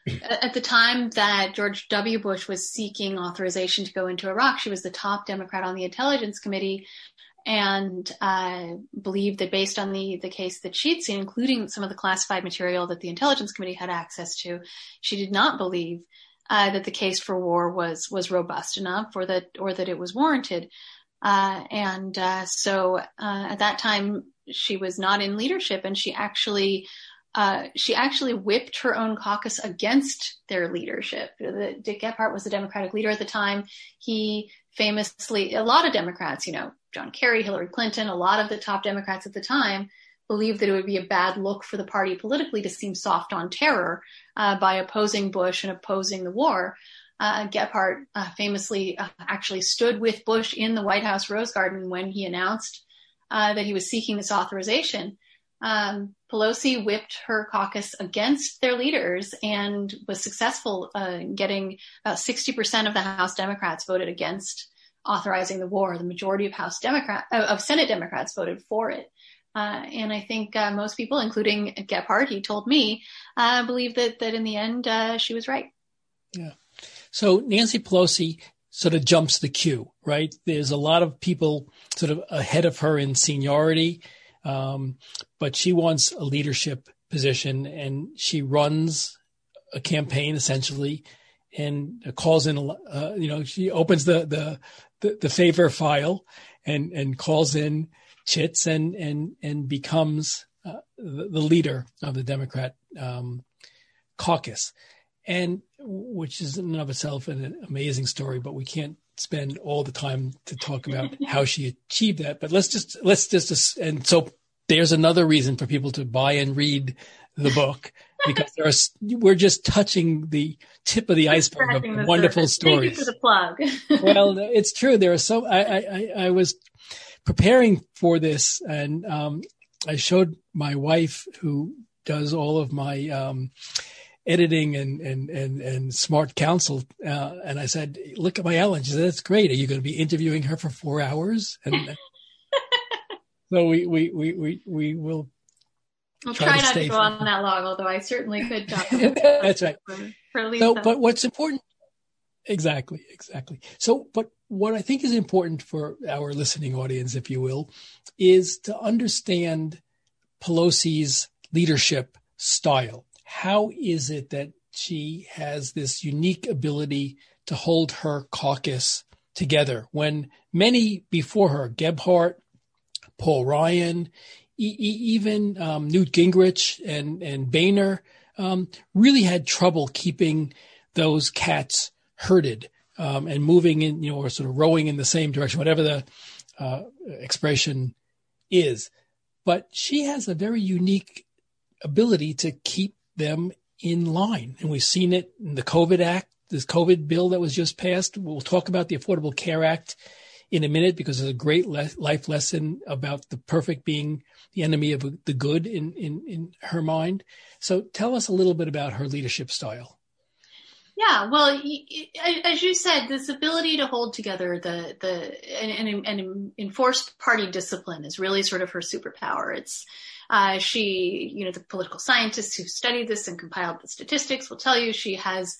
at the time that George W. Bush was seeking authorization to go into Iraq, she was the top Democrat on the Intelligence Committee and uh, believed that based on the, the case that she'd seen, including some of the classified material that the Intelligence Committee had access to, she did not believe uh, that the case for war was was robust enough or that or that it was warranted. Uh, and uh, so uh, at that time, she was not in leadership, and she actually uh, she actually whipped her own caucus against their leadership. The, Dick Gephardt was the Democratic leader at the time. He famously, a lot of Democrats, you know, John Kerry, Hillary Clinton, a lot of the top Democrats at the time believed that it would be a bad look for the party politically to seem soft on terror uh, by opposing Bush and opposing the war. Uh, Gephardt uh, famously uh, actually stood with Bush in the White House Rose Garden when he announced uh, that he was seeking this authorization um, Pelosi whipped her caucus against their leaders and was successful uh, getting about 60% of the House Democrats voted against authorizing the war. The majority of House Democrat uh, of Senate Democrats voted for it. Uh, and I think uh, most people, including Gephardt, he told me, uh, believe that that in the end uh, she was right. Yeah. So Nancy Pelosi sort of jumps the queue, right? There's a lot of people sort of ahead of her in seniority. Um, but she wants a leadership position and she runs a campaign essentially and calls in, uh, you know, she opens the, the, the, the, favor file and, and calls in chits and, and, and becomes uh, the, the, leader of the Democrat um, caucus. And which is in and of itself an amazing story, but we can't spend all the time to talk about how she achieved that. But let's just, let's just, and so there's another reason for people to buy and read the book because there are, we're just touching the tip of the iceberg of wonderful surface. stories. Thank you for the plug. well, it's true. There are so, I, I, I was preparing for this and, um, I showed my wife who does all of my, um, editing and, and, and, and smart counsel. Uh, and I said, look at my Ellen. She said, that's great. Are you going to be interviewing her for four hours? And so we, we, we, we, we will I'll try, try not to go on that long, although I certainly could talk. That's right. For, for so, but what's important? Exactly, exactly. So, but what I think is important for our listening audience, if you will, is to understand Pelosi's leadership style. How is it that she has this unique ability to hold her caucus together when many before her, Gephardt, Paul Ryan, e- even um, Newt Gingrich and and Boehner um, really had trouble keeping those cats herded um, and moving in, you know, or sort of rowing in the same direction, whatever the uh, expression is. But she has a very unique ability to keep them in line, and we've seen it in the COVID Act, this COVID bill that was just passed. We'll talk about the Affordable Care Act in a minute because there's a great le- life lesson about the perfect being the enemy of the good in, in, in her mind. So tell us a little bit about her leadership style. Yeah, well, as you said, this ability to hold together the the and, and, and enforce party discipline is really sort of her superpower. It's uh, she, you know, the political scientists who studied this and compiled the statistics will tell you she has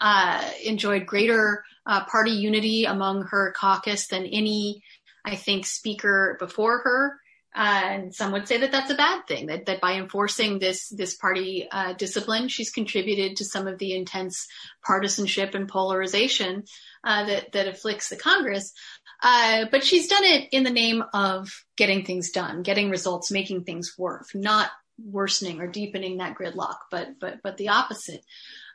uh, enjoyed greater uh, party unity among her caucus than any, I think, speaker before her. Uh, and some would say that that's a bad thing. That that by enforcing this this party uh, discipline, she's contributed to some of the intense partisanship and polarization uh, that that afflicts the Congress. Uh, but she's done it in the name of getting things done, getting results, making things work, not worsening or deepening that gridlock, but but but the opposite.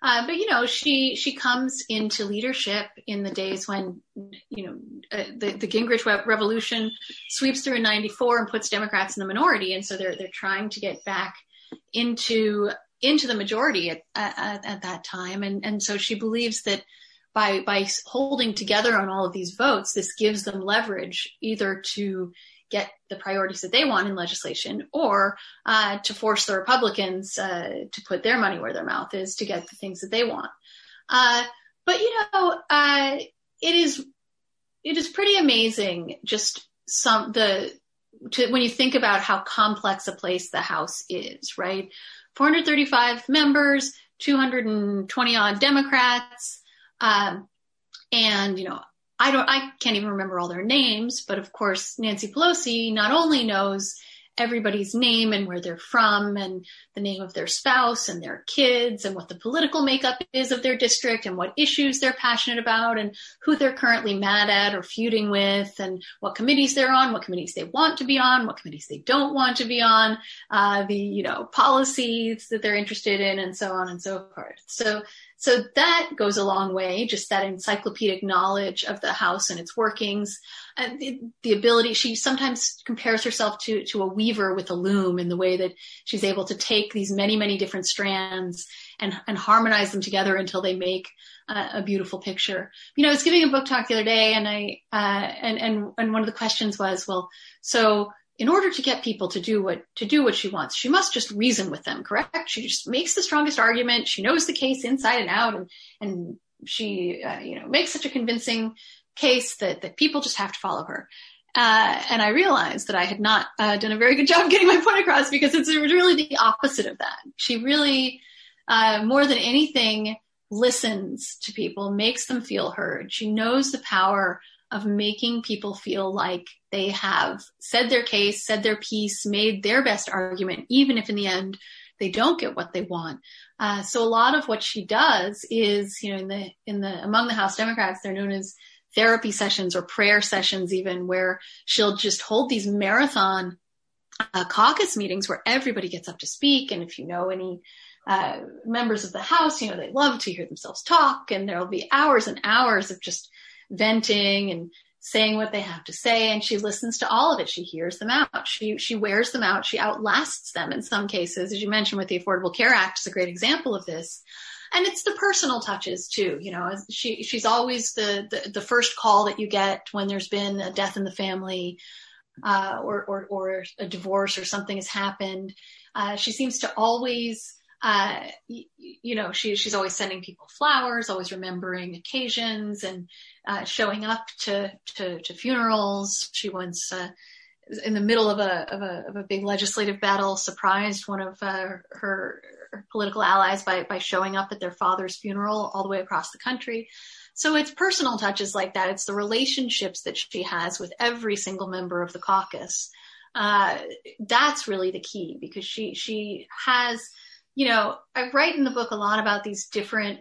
Uh, but you know, she she comes into leadership in the days when you know uh, the the Gingrich revolution sweeps through in '94 and puts Democrats in the minority, and so they're they're trying to get back into into the majority at, at, at that time, and and so she believes that by by holding together on all of these votes, this gives them leverage either to get the priorities that they want in legislation or uh, to force the Republicans uh, to put their money where their mouth is to get the things that they want. Uh, but you know, uh, it is it is pretty amazing just some the to, when you think about how complex a place the House is, right? 435 members, 220 odd Democrats, um, and you know I don't, I can't even remember all their names, but of course, Nancy Pelosi not only knows everybody's name and where they're from and the name of their spouse and their kids and what the political makeup is of their district and what issues they're passionate about and who they're currently mad at or feuding with and what committees they're on, what committees they want to be on, what committees they don't want to be on, uh, the, you know, policies that they're interested in and so on and so forth. So so that goes a long way, just that encyclopedic knowledge of the house and its workings. And the, the, ability, she sometimes compares herself to, to a weaver with a loom in the way that she's able to take these many, many different strands and, and harmonize them together until they make uh, a beautiful picture. You know, I was giving a book talk the other day and I, uh, and, and, and one of the questions was, well, so in order to get people to do what to do what she wants, she must just reason with them, correct? She just makes the strongest argument. She knows the case inside and out, and and she uh, you know makes such a convincing case that that people just have to follow her. Uh, and I realized that I had not uh, done a very good job getting my point across because it's really the opposite of that. She really, uh, more than anything, listens to people, makes them feel heard. She knows the power of making people feel like they have said their case, said their piece, made their best argument, even if in the end they don't get what they want. Uh, so a lot of what she does is, you know, in the in the among the House Democrats, they're known as therapy sessions or prayer sessions, even where she'll just hold these marathon uh, caucus meetings where everybody gets up to speak. And if you know any uh, members of the House, you know they love to hear themselves talk, and there'll be hours and hours of just venting and saying what they have to say and she listens to all of it. She hears them out. She she wears them out. She outlasts them in some cases. As you mentioned with the affordable care act is a great example of this. And it's the personal touches too. You know she she's always the the, the first call that you get when there's been a death in the family uh, or, or or a divorce or something has happened uh, she seems to always uh, you, you know, she, she's always sending people flowers, always remembering occasions and uh, showing up to, to, to funerals. She once, uh, in the middle of a, of a, of a big legislative battle, surprised one of uh, her, her political allies by, by showing up at their father's funeral all the way across the country. So it's personal touches like that. It's the relationships that she has with every single member of the caucus. Uh, that's really the key because she, she has, you know, I write in the book a lot about these different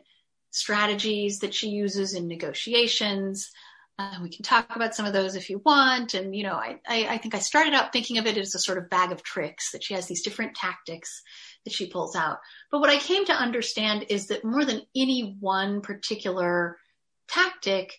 strategies that she uses in negotiations. Uh, we can talk about some of those if you want. And, you know, I, I, I, think I started out thinking of it as a sort of bag of tricks that she has these different tactics that she pulls out. But what I came to understand is that more than any one particular tactic,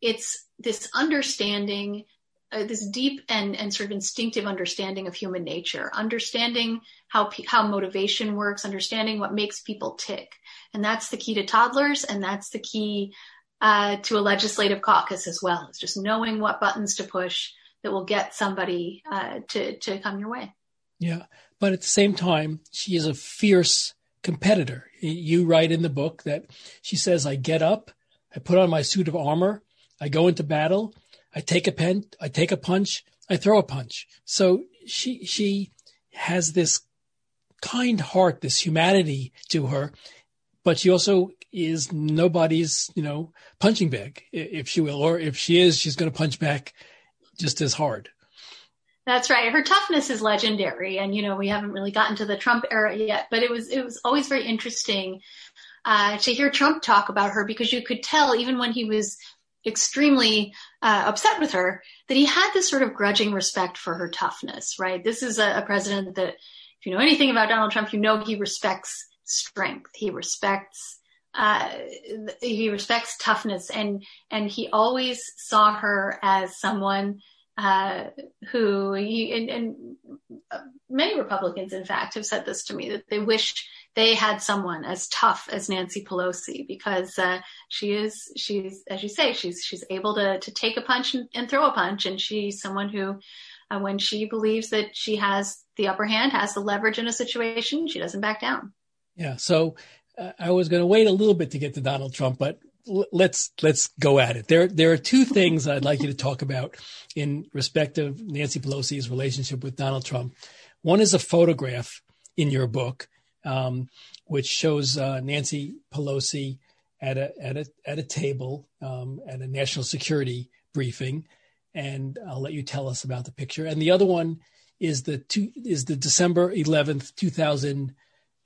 it's this understanding uh, this deep and, and sort of instinctive understanding of human nature, understanding how how motivation works, understanding what makes people tick, and that's the key to toddlers, and that's the key uh, to a legislative caucus as well. It's just knowing what buttons to push that will get somebody uh, to to come your way. Yeah, but at the same time, she is a fierce competitor. You write in the book that she says, "I get up, I put on my suit of armor, I go into battle." I take a pen, I take a punch, I throw a punch. So she she has this kind heart, this humanity to her, but she also is nobody's, you know, punching bag, if she will, or if she is, she's going to punch back just as hard. That's right. Her toughness is legendary, and you know we haven't really gotten to the Trump era yet, but it was it was always very interesting uh, to hear Trump talk about her because you could tell even when he was extremely uh, upset with her that he had this sort of grudging respect for her toughness, right? This is a, a, president that, if you know anything about Donald Trump, you know he respects strength. He respects, uh, he respects toughness and, and he always saw her as someone, uh, who he, and, and many Republicans, in fact, have said this to me that they wish they had someone as tough as Nancy Pelosi because uh, she is she's as you say she's she's able to to take a punch and, and throw a punch and she's someone who uh, when she believes that she has the upper hand has the leverage in a situation she doesn't back down. Yeah, so uh, I was going to wait a little bit to get to Donald Trump, but let's let's go at it. There there are two things I'd like you to talk about in respect of Nancy Pelosi's relationship with Donald Trump. One is a photograph in your book um, which shows uh, Nancy Pelosi at a at a at a table um, at a national security briefing, and I'll let you tell us about the picture. And the other one is the two is the December eleventh, two thousand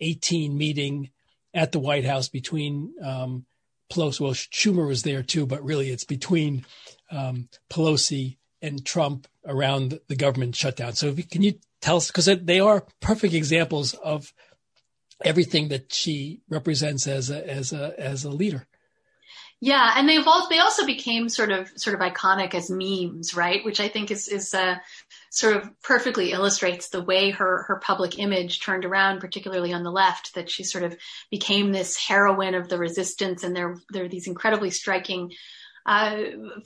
eighteen meeting at the White House between um, Pelosi. Well, Schumer was there too, but really it's between um, Pelosi and Trump around the government shutdown. So, can you tell us because they are perfect examples of everything that she represents as a as a as a leader. Yeah, and they evolved. They also became sort of sort of iconic as memes, right? Which I think is is uh, sort of perfectly illustrates the way her her public image turned around, particularly on the left. That she sort of became this heroine of the resistance, and there there are these incredibly striking uh,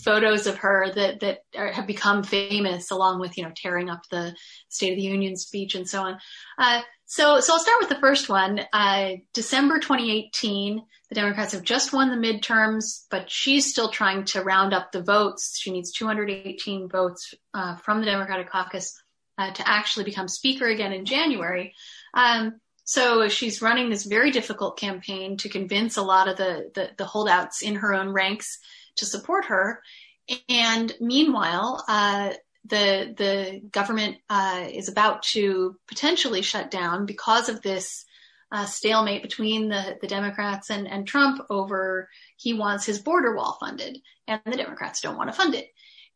photos of her that that are, have become famous, along with you know tearing up the State of the Union speech and so on. Uh, so, so I'll start with the first one. Uh, December 2018, the Democrats have just won the midterms, but she's still trying to round up the votes. She needs 218 votes uh, from the Democratic caucus uh, to actually become Speaker again in January. Um, so she's running this very difficult campaign to convince a lot of the, the, the holdouts in her own ranks to support her. And meanwhile, uh, the the government uh, is about to potentially shut down because of this uh, stalemate between the, the Democrats and, and Trump over he wants his border wall funded, and the Democrats don't want to fund it.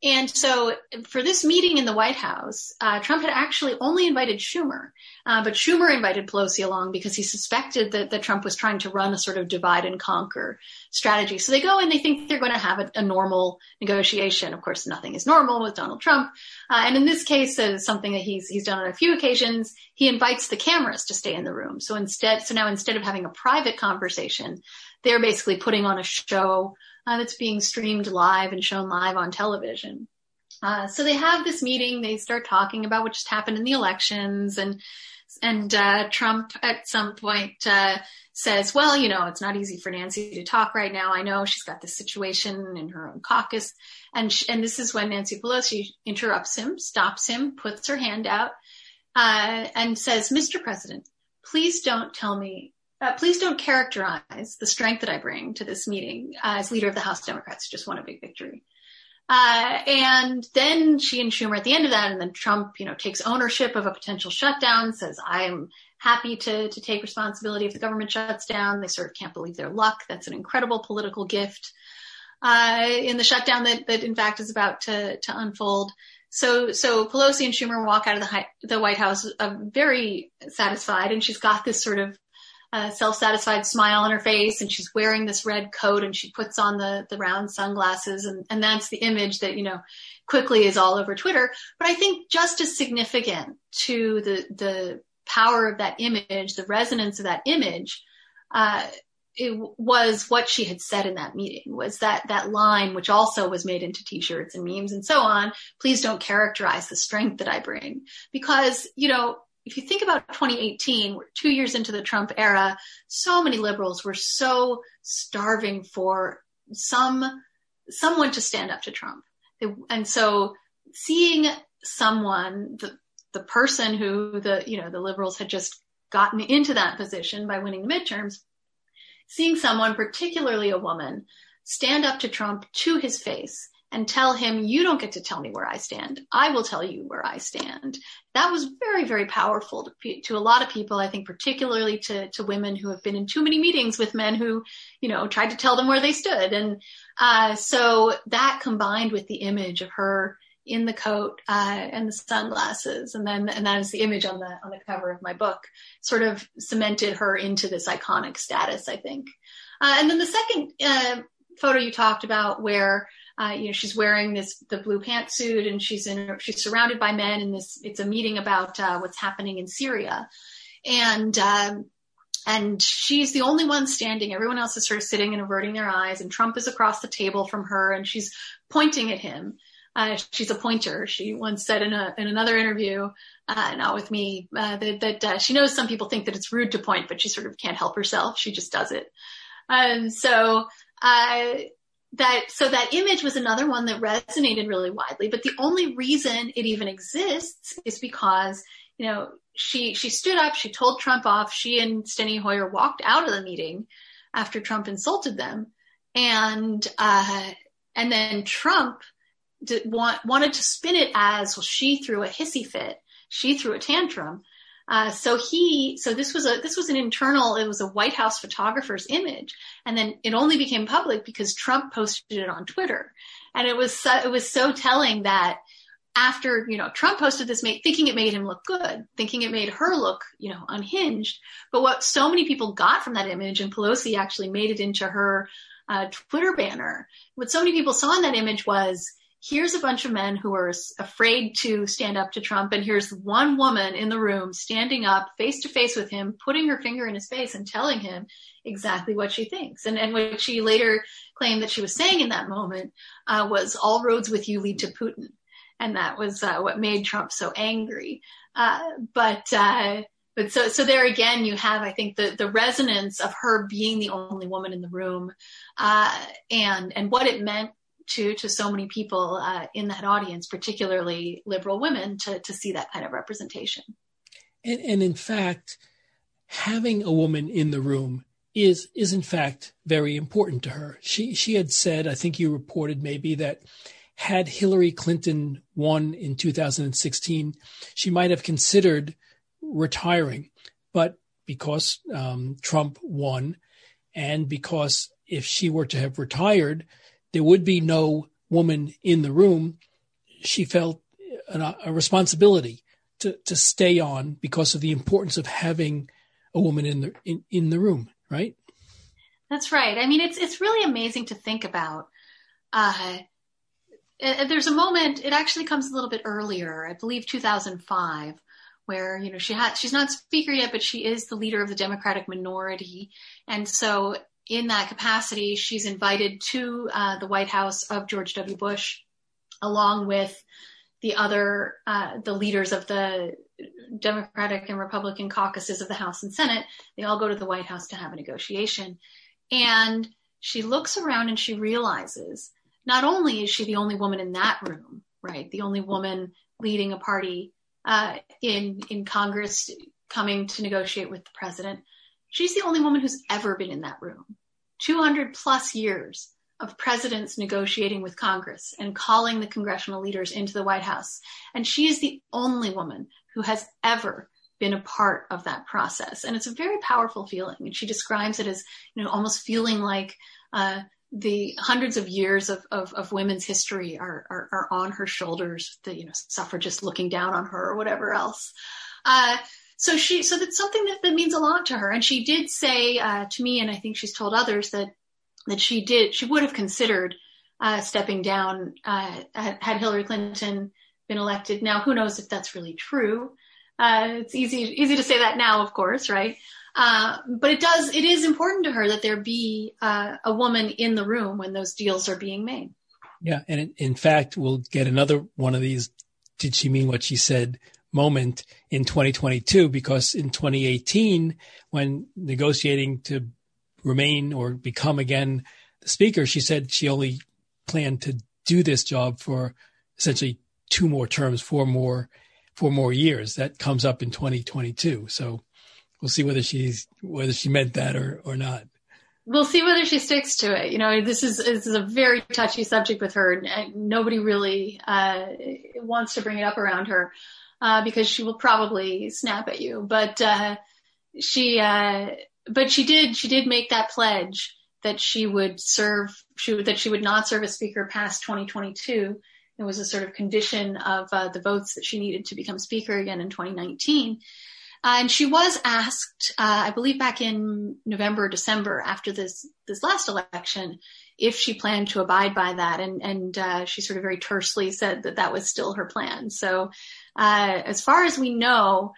And so for this meeting in the White House, uh, Trump had actually only invited Schumer, uh, but Schumer invited Pelosi along because he suspected that, that Trump was trying to run a sort of divide and conquer strategy. So they go and they think they're going to have a, a normal negotiation. Of course, nothing is normal with Donald Trump. Uh, and in this case, uh, something that he's, he's done on a few occasions, he invites the cameras to stay in the room. So instead, so now instead of having a private conversation, they're basically putting on a show uh, that's being streamed live and shown live on television. Uh, so they have this meeting. They start talking about what just happened in the elections, and and uh, Trump at some point uh, says, "Well, you know, it's not easy for Nancy to talk right now. I know she's got this situation in her own caucus." And and this is when Nancy Pelosi interrupts him, stops him, puts her hand out, uh, and says, "Mr. President, please don't tell me uh, please don't characterize the strength that I bring to this meeting uh, as leader of the House Democrats just won a big victory. Uh, and then she and Schumer at the end of that, and then Trump, you know, takes ownership of a potential shutdown, says, I am happy to, to take responsibility if the government shuts down. They sort of can't believe their luck. That's an incredible political gift uh, in the shutdown that, that in fact is about to, to unfold. So, so Pelosi and Schumer walk out of the, the White House uh, very satisfied, and she's got this sort of a self-satisfied smile on her face and she's wearing this red coat and she puts on the, the round sunglasses and, and that's the image that, you know, quickly is all over Twitter. But I think just as significant to the, the power of that image, the resonance of that image, uh, it was what she had said in that meeting was that that line which also was made into t-shirts and memes and so on please don't characterize the strength that i bring because you know if you think about 2018, we're two years into the Trump era, so many liberals were so starving for some someone to stand up to Trump. And so seeing someone, the, the person who the, you know, the liberals had just gotten into that position by winning the midterms, seeing someone, particularly a woman, stand up to Trump to his face and tell him, you don't get to tell me where I stand. I will tell you where I stand. That was very, very powerful to, to a lot of people. I think particularly to, to women who have been in too many meetings with men who, you know, tried to tell them where they stood. And, uh, so that combined with the image of her in the coat, uh, and the sunglasses. And then, and that is the image on the, on the cover of my book sort of cemented her into this iconic status, I think. Uh, and then the second, uh, photo you talked about where uh, you know, she's wearing this the blue pantsuit, and she's in she's surrounded by men, and this it's a meeting about uh, what's happening in Syria, and um, and she's the only one standing. Everyone else is sort of sitting and averting their eyes, and Trump is across the table from her, and she's pointing at him. Uh, she's a pointer. She once said in a in another interview, uh, not with me, uh, that, that uh, she knows some people think that it's rude to point, but she sort of can't help herself. She just does it. And so uh, that so that image was another one that resonated really widely but the only reason it even exists is because you know she she stood up she told trump off she and steny hoyer walked out of the meeting after trump insulted them and uh and then trump did, want, wanted to spin it as well she threw a hissy fit she threw a tantrum uh, so he, so this was a, this was an internal, it was a White House photographer's image. And then it only became public because Trump posted it on Twitter. And it was, so, it was so telling that after, you know, Trump posted this made, thinking it made him look good, thinking it made her look, you know, unhinged. But what so many people got from that image and Pelosi actually made it into her, uh, Twitter banner. What so many people saw in that image was, here's a bunch of men who are afraid to stand up to Trump. And here's one woman in the room standing up face to face with him, putting her finger in his face and telling him exactly what she thinks. And, and what she later claimed that she was saying in that moment uh, was all roads with you lead to Putin. And that was uh, what made Trump so angry. Uh, but, uh, but so, so there again, you have, I think, the, the resonance of her being the only woman in the room, uh, and, and what it meant to to so many people uh, in that audience, particularly liberal women, to to see that kind of representation. And, and in fact, having a woman in the room is is in fact very important to her. She she had said, I think you reported maybe that had Hillary Clinton won in 2016, she might have considered retiring, but because um, Trump won, and because if she were to have retired, there would be no woman in the room. She felt a, a responsibility to, to stay on because of the importance of having a woman in the in, in the room, right? That's right. I mean, it's it's really amazing to think about. Uh, there's a moment. It actually comes a little bit earlier, I believe, 2005, where you know she had she's not speaker yet, but she is the leader of the Democratic minority, and so in that capacity, she's invited to uh, the White House of George W. Bush, along with the other uh, the leaders of the Democratic and Republican caucuses of the House and Senate. They all go to the White House to have a negotiation, and she looks around and she realizes not only is she the only woman in that room, right, the only woman leading a party uh, in in Congress coming to negotiate with the president, she's the only woman who's ever been in that room. 200 plus years of presidents negotiating with Congress and calling the congressional leaders into the White House. And she is the only woman who has ever been a part of that process. And it's a very powerful feeling. And she describes it as, you know, almost feeling like uh, the hundreds of years of, of, of women's history are, are, are, on her shoulders, the, you know, suffragists looking down on her or whatever else. Uh, so she, so that's something that, that means a lot to her. And she did say uh, to me, and I think she's told others that that she did, she would have considered uh, stepping down uh, had Hillary Clinton been elected. Now, who knows if that's really true? Uh, it's easy easy to say that now, of course, right? Uh, but it does it is important to her that there be uh, a woman in the room when those deals are being made. Yeah, and in, in fact, we'll get another one of these. Did she mean what she said? Moment in 2022, because in 2018, when negotiating to remain or become again the speaker, she said she only planned to do this job for essentially two more terms, four more, four more years. That comes up in 2022. So we'll see whether she's whether she meant that or or not. We'll see whether she sticks to it. You know, this is this is a very touchy subject with her. And nobody really uh, wants to bring it up around her uh, because she will probably snap at you. But uh, she uh, but she did she did make that pledge that she would serve she that she would not serve as speaker past 2022 it was a sort of condition of uh, the votes that she needed to become speaker again in 2019 uh, and she was asked uh, i believe back in november december after this this last election if she planned to abide by that. And and uh, she sort of very tersely said that that was still her plan. So uh, as far as we know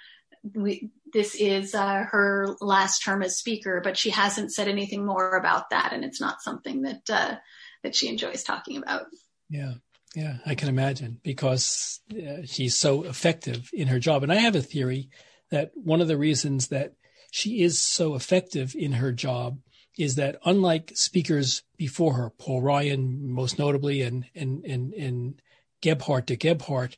we, this is uh, her last term as speaker, but she hasn't said anything more about that, and it's not something that uh, that she enjoys talking about. Yeah, yeah, I can imagine because uh, she's so effective in her job, and I have a theory that one of the reasons that she is so effective in her job is that unlike speakers before her, Paul Ryan most notably, and and and and Gephardt to Gephardt,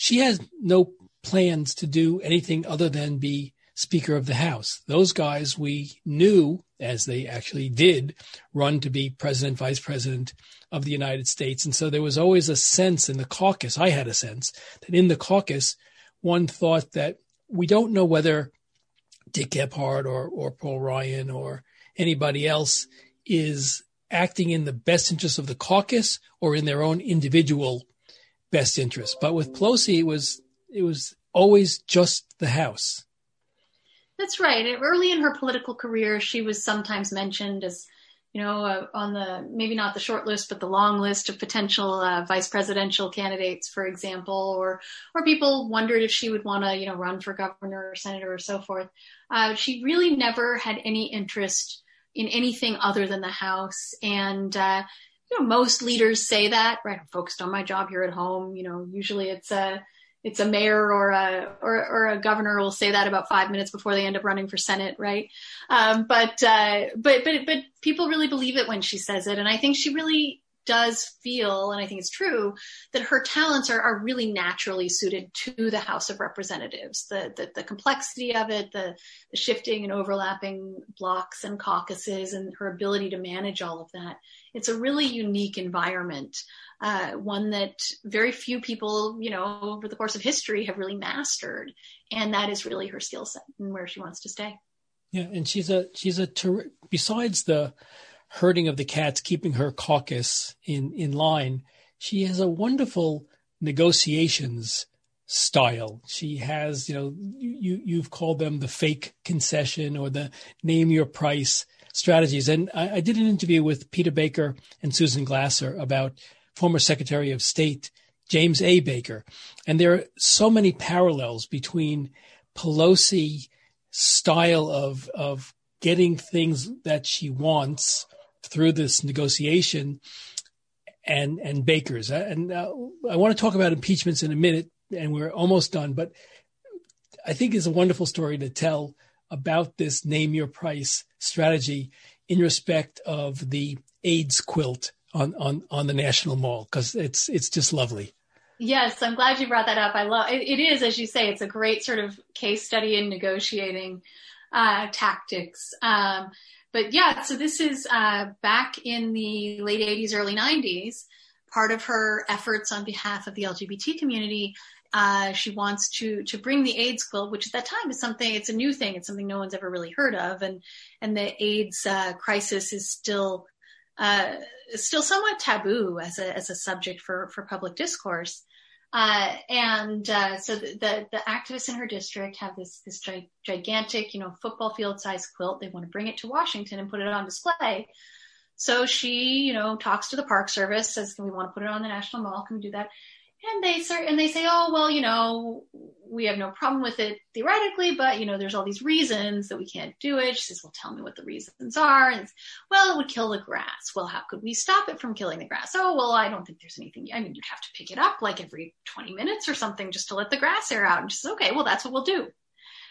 she has no plans to do anything other than be Speaker of the House. Those guys we knew, as they actually did, run to be President, Vice President of the United States. And so there was always a sense in the caucus, I had a sense, that in the caucus, one thought that we don't know whether Dick Gephardt or, or Paul Ryan or anybody else is acting in the best interest of the caucus or in their own individual best interest. But with Pelosi, it was it was always just the House. That's right. Early in her political career, she was sometimes mentioned as, you know, uh, on the maybe not the short list, but the long list of potential uh, vice presidential candidates, for example, or or people wondered if she would want to, you know, run for governor or senator or so forth. Uh, she really never had any interest in anything other than the House, and uh, you know, most leaders say that, right? I'm focused on my job here at home. You know, usually it's a it's a mayor or a or, or a governor will say that about five minutes before they end up running for senate, right? Um, but uh, but but but people really believe it when she says it, and I think she really does feel, and I think it's true, that her talents are, are really naturally suited to the House of Representatives. The, the, the complexity of it, the, the, shifting and overlapping blocks and caucuses, and her ability to manage all of that. It's a really unique environment, uh, one that very few people, you know, over the course of history have really mastered. And that is really her skill set and where she wants to stay. Yeah, and she's a she's a ter- besides the herding of the cats, keeping her caucus in in line. She has a wonderful negotiations style. She has, you know, you you've called them the fake concession or the name your price strategies. And I, I did an interview with Peter Baker and Susan Glasser about former Secretary of State James A. Baker, and there are so many parallels between Pelosi style of of getting things that she wants through this negotiation and and Baker's. And uh, I want to talk about impeachments in a minute, and we're almost done. But I think it's a wonderful story to tell about this name your price strategy in respect of the AIDS quilt on on on the National Mall because it's it's just lovely. Yes, I'm glad you brought that up. I love it, it is, as you say, it's a great sort of case study in negotiating uh, tactics. Um, but yeah, so this is uh, back in the late 80s, early 90s. Part of her efforts on behalf of the LGBT community, uh, she wants to to bring the AIDS quilt, which at that time is something. It's a new thing. It's something no one's ever really heard of, and and the AIDS uh, crisis is still uh, still somewhat taboo as a as a subject for for public discourse. Uh, and uh, so the, the, activists in her district have this this gi- gigantic, you know, football field size quilt. They want to bring it to Washington and put it on display. So she, you know, talks to the Park Service, says, "Can we want to put it on the National Mall? Can we do that?" And they start and they say oh well you know we have no problem with it theoretically but you know there's all these reasons that we can't do it. She says well tell me what the reasons are. And well it would kill the grass. Well how could we stop it from killing the grass? Oh well i don't think there's anything i mean you'd have to pick it up like every 20 minutes or something just to let the grass air out. And she says okay well that's what we'll do.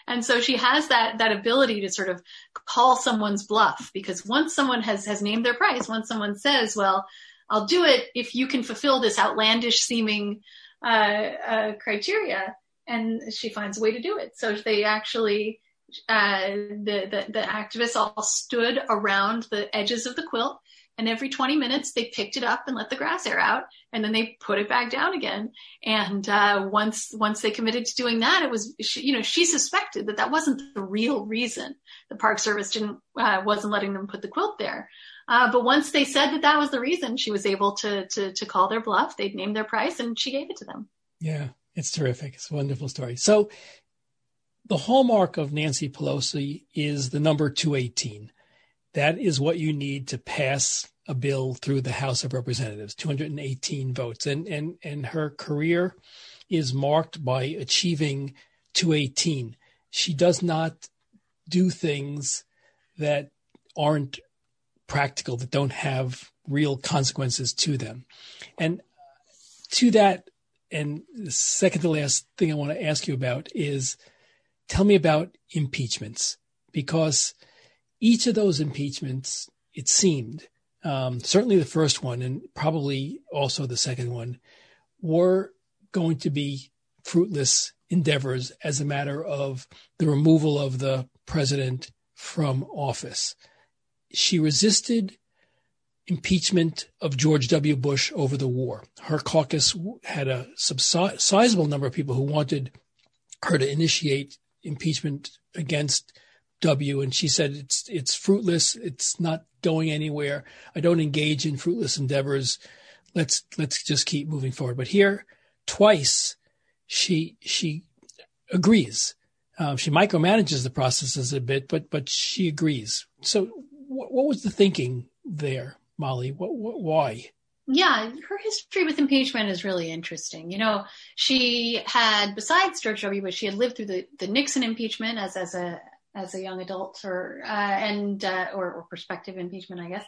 And so she has that that ability to sort of call someone's bluff because once someone has has named their price once someone says well I'll do it if you can fulfill this outlandish seeming uh, uh, criteria. And she finds a way to do it. So they actually, uh, the, the, the activists all stood around the edges of the quilt. And every 20 minutes they picked it up and let the grass air out. And then they put it back down again. And uh, once once they committed to doing that it was she, you know she suspected that that wasn't the real reason. The park service didn't uh, wasn't letting them put the quilt there uh, but once they said that that was the reason, she was able to to to call their bluff. They'd named their price, and she gave it to them. Yeah, it's terrific. It's a wonderful story. So, the hallmark of Nancy Pelosi is the number two eighteen. That is what you need to pass a bill through the House of Representatives, 218 votes. And and and her career is marked by achieving 218. She does not do things that aren't practical, that don't have real consequences to them. And to that, and the second to last thing I want to ask you about is tell me about impeachments, because each of those impeachments, it seemed, um, certainly the first one and probably also the second one, were going to be fruitless endeavors as a matter of the removal of the president from office she resisted impeachment of George W. Bush over the war. Her caucus had a sizable number of people who wanted her to initiate impeachment against W, and she said it's it's fruitless. It's not going anywhere. I don't engage in fruitless endeavors. Let's let's just keep moving forward. But here, twice, she she agrees. Um, she micromanages the processes a bit, but but she agrees. So what, what was the thinking there, Molly? What, what, why? Yeah, her history with impeachment is really interesting. You know, she had, besides George W. Bush, she had lived through the, the Nixon impeachment as as a as a young adult, or uh, and uh, or, or prospective impeachment, I guess.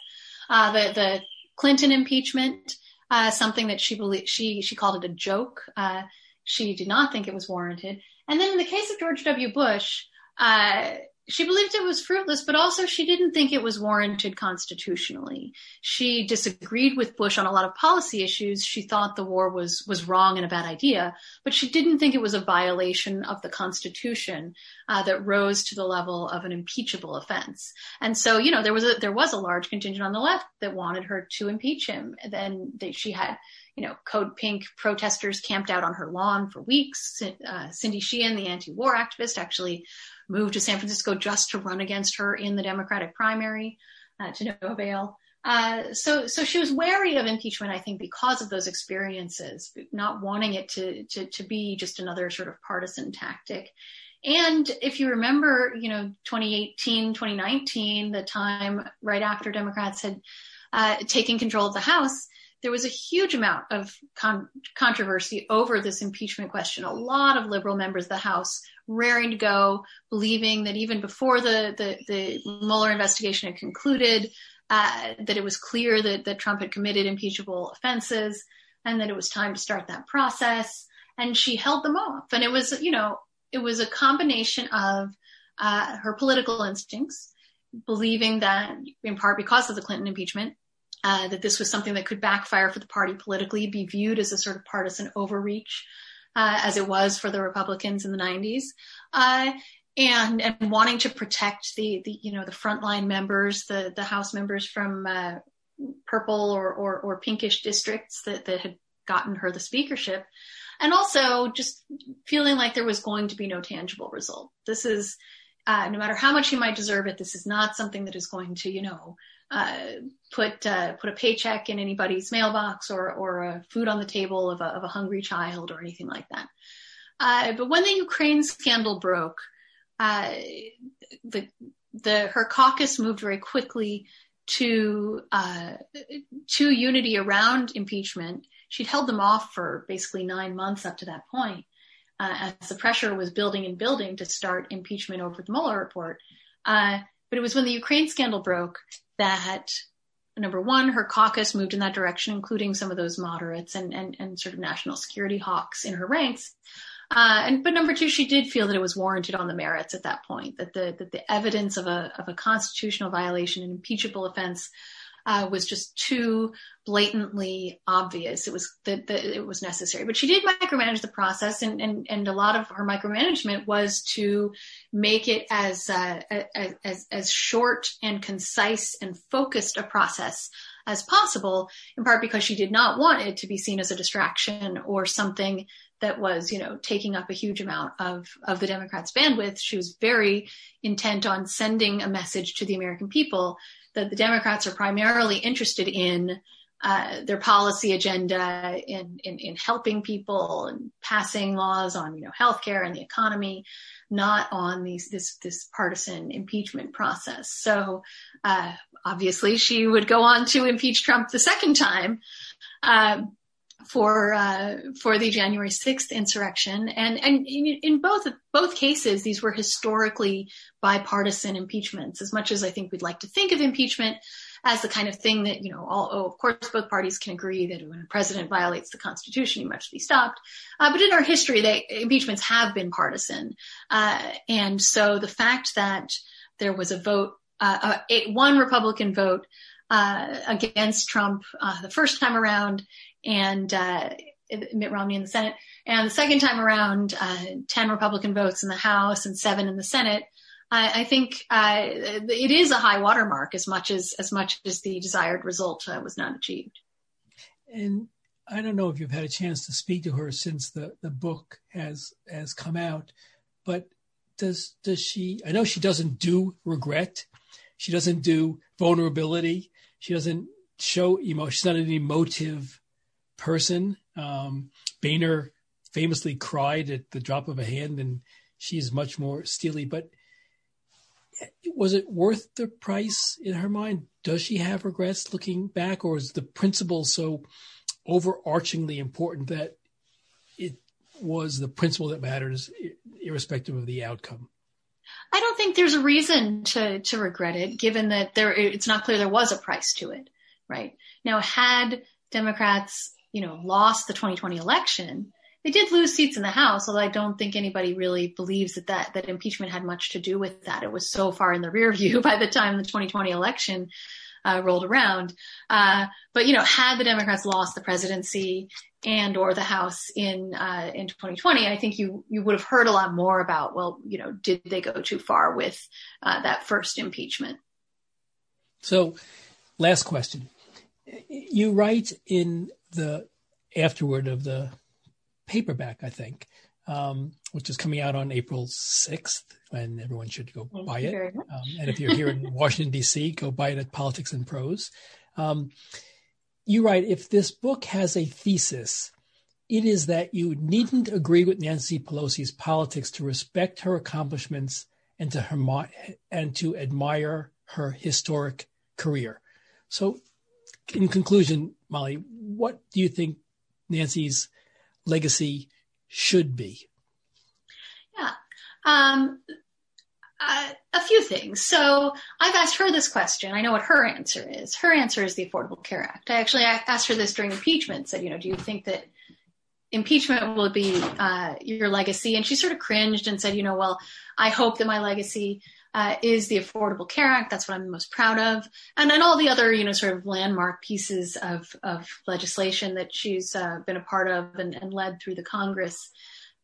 Uh, the the Clinton impeachment, uh, something that she believed she she called it a joke. Uh, she did not think it was warranted. And then in the case of George W. Bush, uh, she believed it was fruitless, but also she didn't think it was warranted constitutionally. She disagreed with Bush on a lot of policy issues. She thought the war was was wrong and a bad idea, but she didn't think it was a violation of the Constitution uh, that rose to the level of an impeachable offense. And so, you know, there was a there was a large contingent on the left that wanted her to impeach him. Then they, she had you know, Code Pink protesters camped out on her lawn for weeks. Uh, Cindy Sheehan, the anti-war activist, actually moved to San Francisco just to run against her in the Democratic primary uh, to no avail. Uh, so, so she was wary of impeachment, I think, because of those experiences, not wanting it to, to, to be just another sort of partisan tactic. And if you remember, you know, 2018, 2019, the time right after Democrats had uh, taken control of the House, there was a huge amount of con- controversy over this impeachment question. A lot of liberal members of the House raring to go, believing that even before the the, the Mueller investigation had concluded, uh, that it was clear that that Trump had committed impeachable offenses, and that it was time to start that process. And she held them off, and it was you know it was a combination of uh, her political instincts, believing that in part because of the Clinton impeachment uh, that this was something that could backfire for the party politically, be viewed as a sort of partisan overreach, uh, as it was for the Republicans in the 90s, uh, and and wanting to protect the the you know the frontline members, the the House members from uh, purple or, or or pinkish districts that that had gotten her the speakership, and also just feeling like there was going to be no tangible result. This is uh, no matter how much you might deserve it, this is not something that is going to, you know, uh, put uh, put a paycheck in anybody's mailbox or or a food on the table of a, of a hungry child or anything like that. Uh, but when the Ukraine scandal broke, uh, the the her caucus moved very quickly to uh, to unity around impeachment. She'd held them off for basically nine months up to that point, as the pressure was building and building to start impeachment over the Mueller report. But it was when the Ukraine scandal broke that number one, her caucus moved in that direction, including some of those moderates and, and, and sort of national security hawks in her ranks. Uh, and but number two, she did feel that it was warranted on the merits at that point, that the that the evidence of a of a constitutional violation, an impeachable offense, uh, was just too blatantly obvious. It was that, it was necessary. But she did micromanage the process, and, and, and a lot of her micromanagement was to make it as, uh, as, as short and concise and focused a process as possible, in part because she did not want it to be seen as a distraction or something that was, you know, taking up a huge amount of, of the Democrats' bandwidth. She was very intent on sending a message to the American people that the Democrats are primarily interested in uh, their policy agenda in, in, in helping people and passing laws on you know healthcare and the economy, not on these this this partisan impeachment process. So uh, obviously she would go on to impeach Trump the second time. Uh, for uh, for the January 6th insurrection, and and in, in, both both cases, these were historically bipartisan impeachments. As much as I think we'd like to think of impeachment as the kind of thing that you know, all, oh, of course, both parties can agree that when a president violates the Constitution, he must be stopped. Uh, but in our history, they, impeachments have been partisan, uh, and so the fact that there was a vote, uh, a, one Republican vote. Uh, against Trump uh, the first time around, and uh, Mitt Romney in the Senate. And the second time around, uh, 10 Republican votes in the House and seven in the Senate. I, think uh, it is a high watermark as much as as much as the desired result uh, was not achieved. And I don't know if you've had a chance to speak to her since the, the book has has come out, but does does she? I know she doesn't do regret. She doesn't do vulnerability. She doesn't show emotion. She's not an emotive person. Um, Boehner famously cried at the drop of a hand, and she's much more steely. But was it worth the price in her mind? Does she have regrets looking back, or is the principle so overarchingly important that it was the principle that matters, irrespective of the outcome? I don't think there's a reason to to regret it, given that there it's not clear there was a price to it. Right now, had Democrats you know, lost the 2020 election they did lose seats in the House, although I don't think anybody really believes that, that that impeachment had much to do with that. It was so far in the rear view by the time the 2020 election uh, rolled around. Uh, but you know, had the Democrats lost the presidency and or the House in uh, in 2020, I think you you would have heard a lot more about. Well, you know, did they go too far with uh, that first impeachment? So, last question. You write in the afterword of the paperback, I think, um, which is coming out on April 6th, and everyone should go Thank buy it. Um, and if you're here in Washington, D.C., go buy it at Politics and Prose. Um, you write if this book has a thesis, it is that you needn't agree with Nancy Pelosi's politics to respect her accomplishments and to her, and to admire her historic career. So, in conclusion, Molly, what do you think Nancy's legacy should be? Yeah. Um, uh, a few things. So I've asked her this question. I know what her answer is. Her answer is the Affordable Care Act. I actually asked her this during impeachment. Said, you know, do you think that impeachment will be uh, your legacy? And she sort of cringed and said, you know, well, I hope that my legacy uh, is the Affordable Care Act. That's what I'm most proud of, and then all the other, you know, sort of landmark pieces of of legislation that she's uh, been a part of and, and, led through the Congress.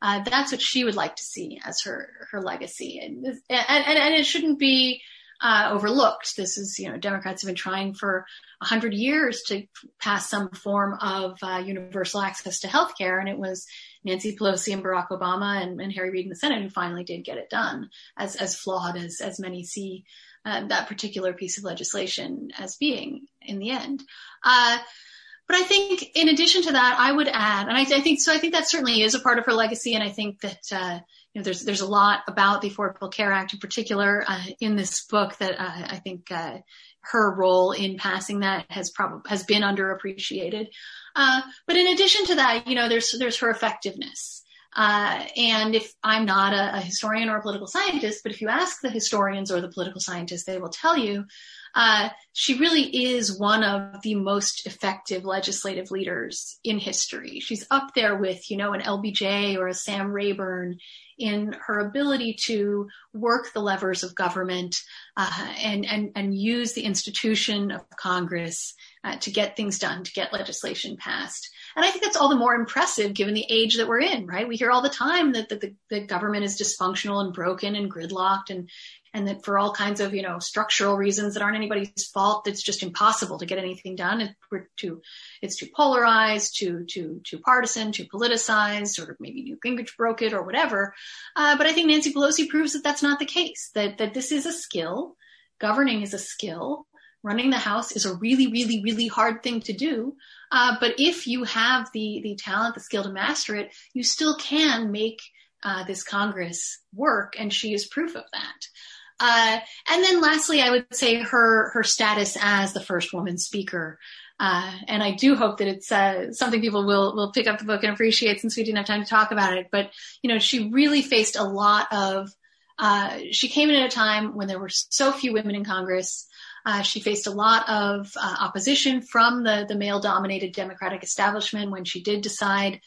Uh, that's what she would like to see as her her legacy, and and and, and it shouldn't be uh, overlooked. This is, you know, Democrats have been trying for a hundred years to pass some form of uh, universal access to health care, and it was Nancy Pelosi and Barack Obama and, and, Harry Reid in the Senate who finally did get it done, as as flawed as as many see uh, that particular piece of legislation as being in the end. Uh, but I think in addition to that, I would add, and I, I, think so. I think that certainly is a part of her legacy, and I think that uh, you know there's there's a lot about the Affordable Care Act in particular uh, in this book that uh, I think uh, her role in passing that has probably has been underappreciated. Uh, but in addition to that, you know, there's there's her effectiveness. Uh, and if I'm not a, a, historian or a political scientist, but if you ask the historians or the political scientists, they will tell you uh, she really is one of the most effective legislative leaders in history. She's up there with, you know, an LBJ or a Sam Rayburn in her ability to work the levers of government uh, and, and, and use the institution of Congress uh, to get things done, to get legislation passed. And I think that's all the more impressive given the age that we're in, right? We hear all the time that, that the, the government is dysfunctional and broken and gridlocked and, and that for all kinds of you know structural reasons that aren't anybody's fault it's just impossible to get anything done. It, we're too it's too polarized too too too partisan too politicized or maybe Newt Gingrich broke it or whatever. Uh, but I think Nancy Pelosi proves that that's not the case that that this is a skill governing is a skill running the house is a really really really hard thing to do. Uh, but if you have the the talent the skill to master it you still can make uh, this Congress work, and she is proof of that. Uh, and then lastly, I would say her her status as the first woman speaker. Uh, and I do hope that it's uh, something people will will pick up the book and appreciate since we didn't have time to talk about it. But you know, she really faced a lot of. Uh, she came in at a time when there were so few women in Congress. Uh, she faced a lot of uh, opposition from the the male dominated Democratic establishment when she did decide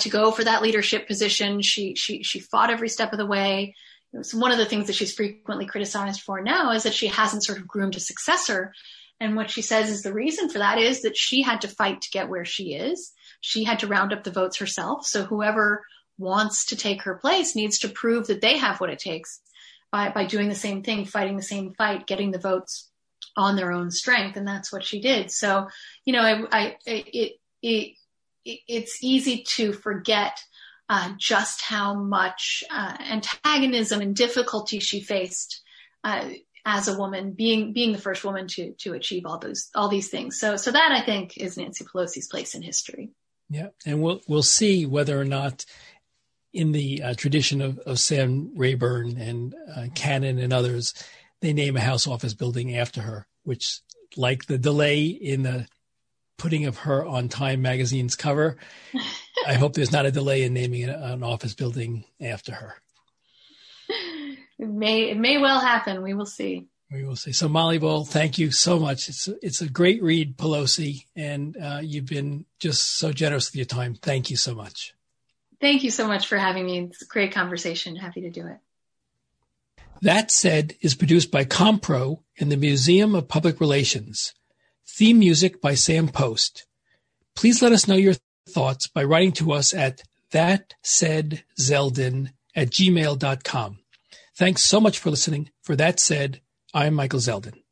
to go for that leadership position. She she she fought every step of the way so one of the things that she's frequently criticized for now is that she hasn't sort of groomed a successor. And what she says is the reason for that is that she had to fight to get where she is. She had to round up the votes herself. So whoever wants to take her place needs to prove that they have what it takes by, by doing the same thing, fighting the same fight, getting the votes on their own strength. And that's what she did. So, you know, I, I it, it, it, it's easy to forget uh, just how much uh, antagonism and difficulty she faced uh, as a woman, being being the first woman to to achieve all those all these things. So so that I think is Nancy Pelosi's place in history. Yeah, and we'll we'll see whether or not in the uh, tradition of, of Sam Rayburn and uh, Cannon and others, they name a House office building after her, which like the delay in the putting of her on Time magazine's cover. I hope there's not a delay in naming an office building after her. It may it may well happen. We will see. We will see. So Molly Ball, thank you so much. It's a, it's a great read, Pelosi, and uh, you've been just so generous with your time. Thank you so much. Thank you so much for having me. It's a great conversation. Happy to do it. That Said is produced by Compro and the Museum of Public Relations. Theme music by Sam Post. Please let us know your thoughts by writing to us at thatsaidzeldin at gmail.com. Thanks so much for listening. For That Said, I'm Michael Zeldin.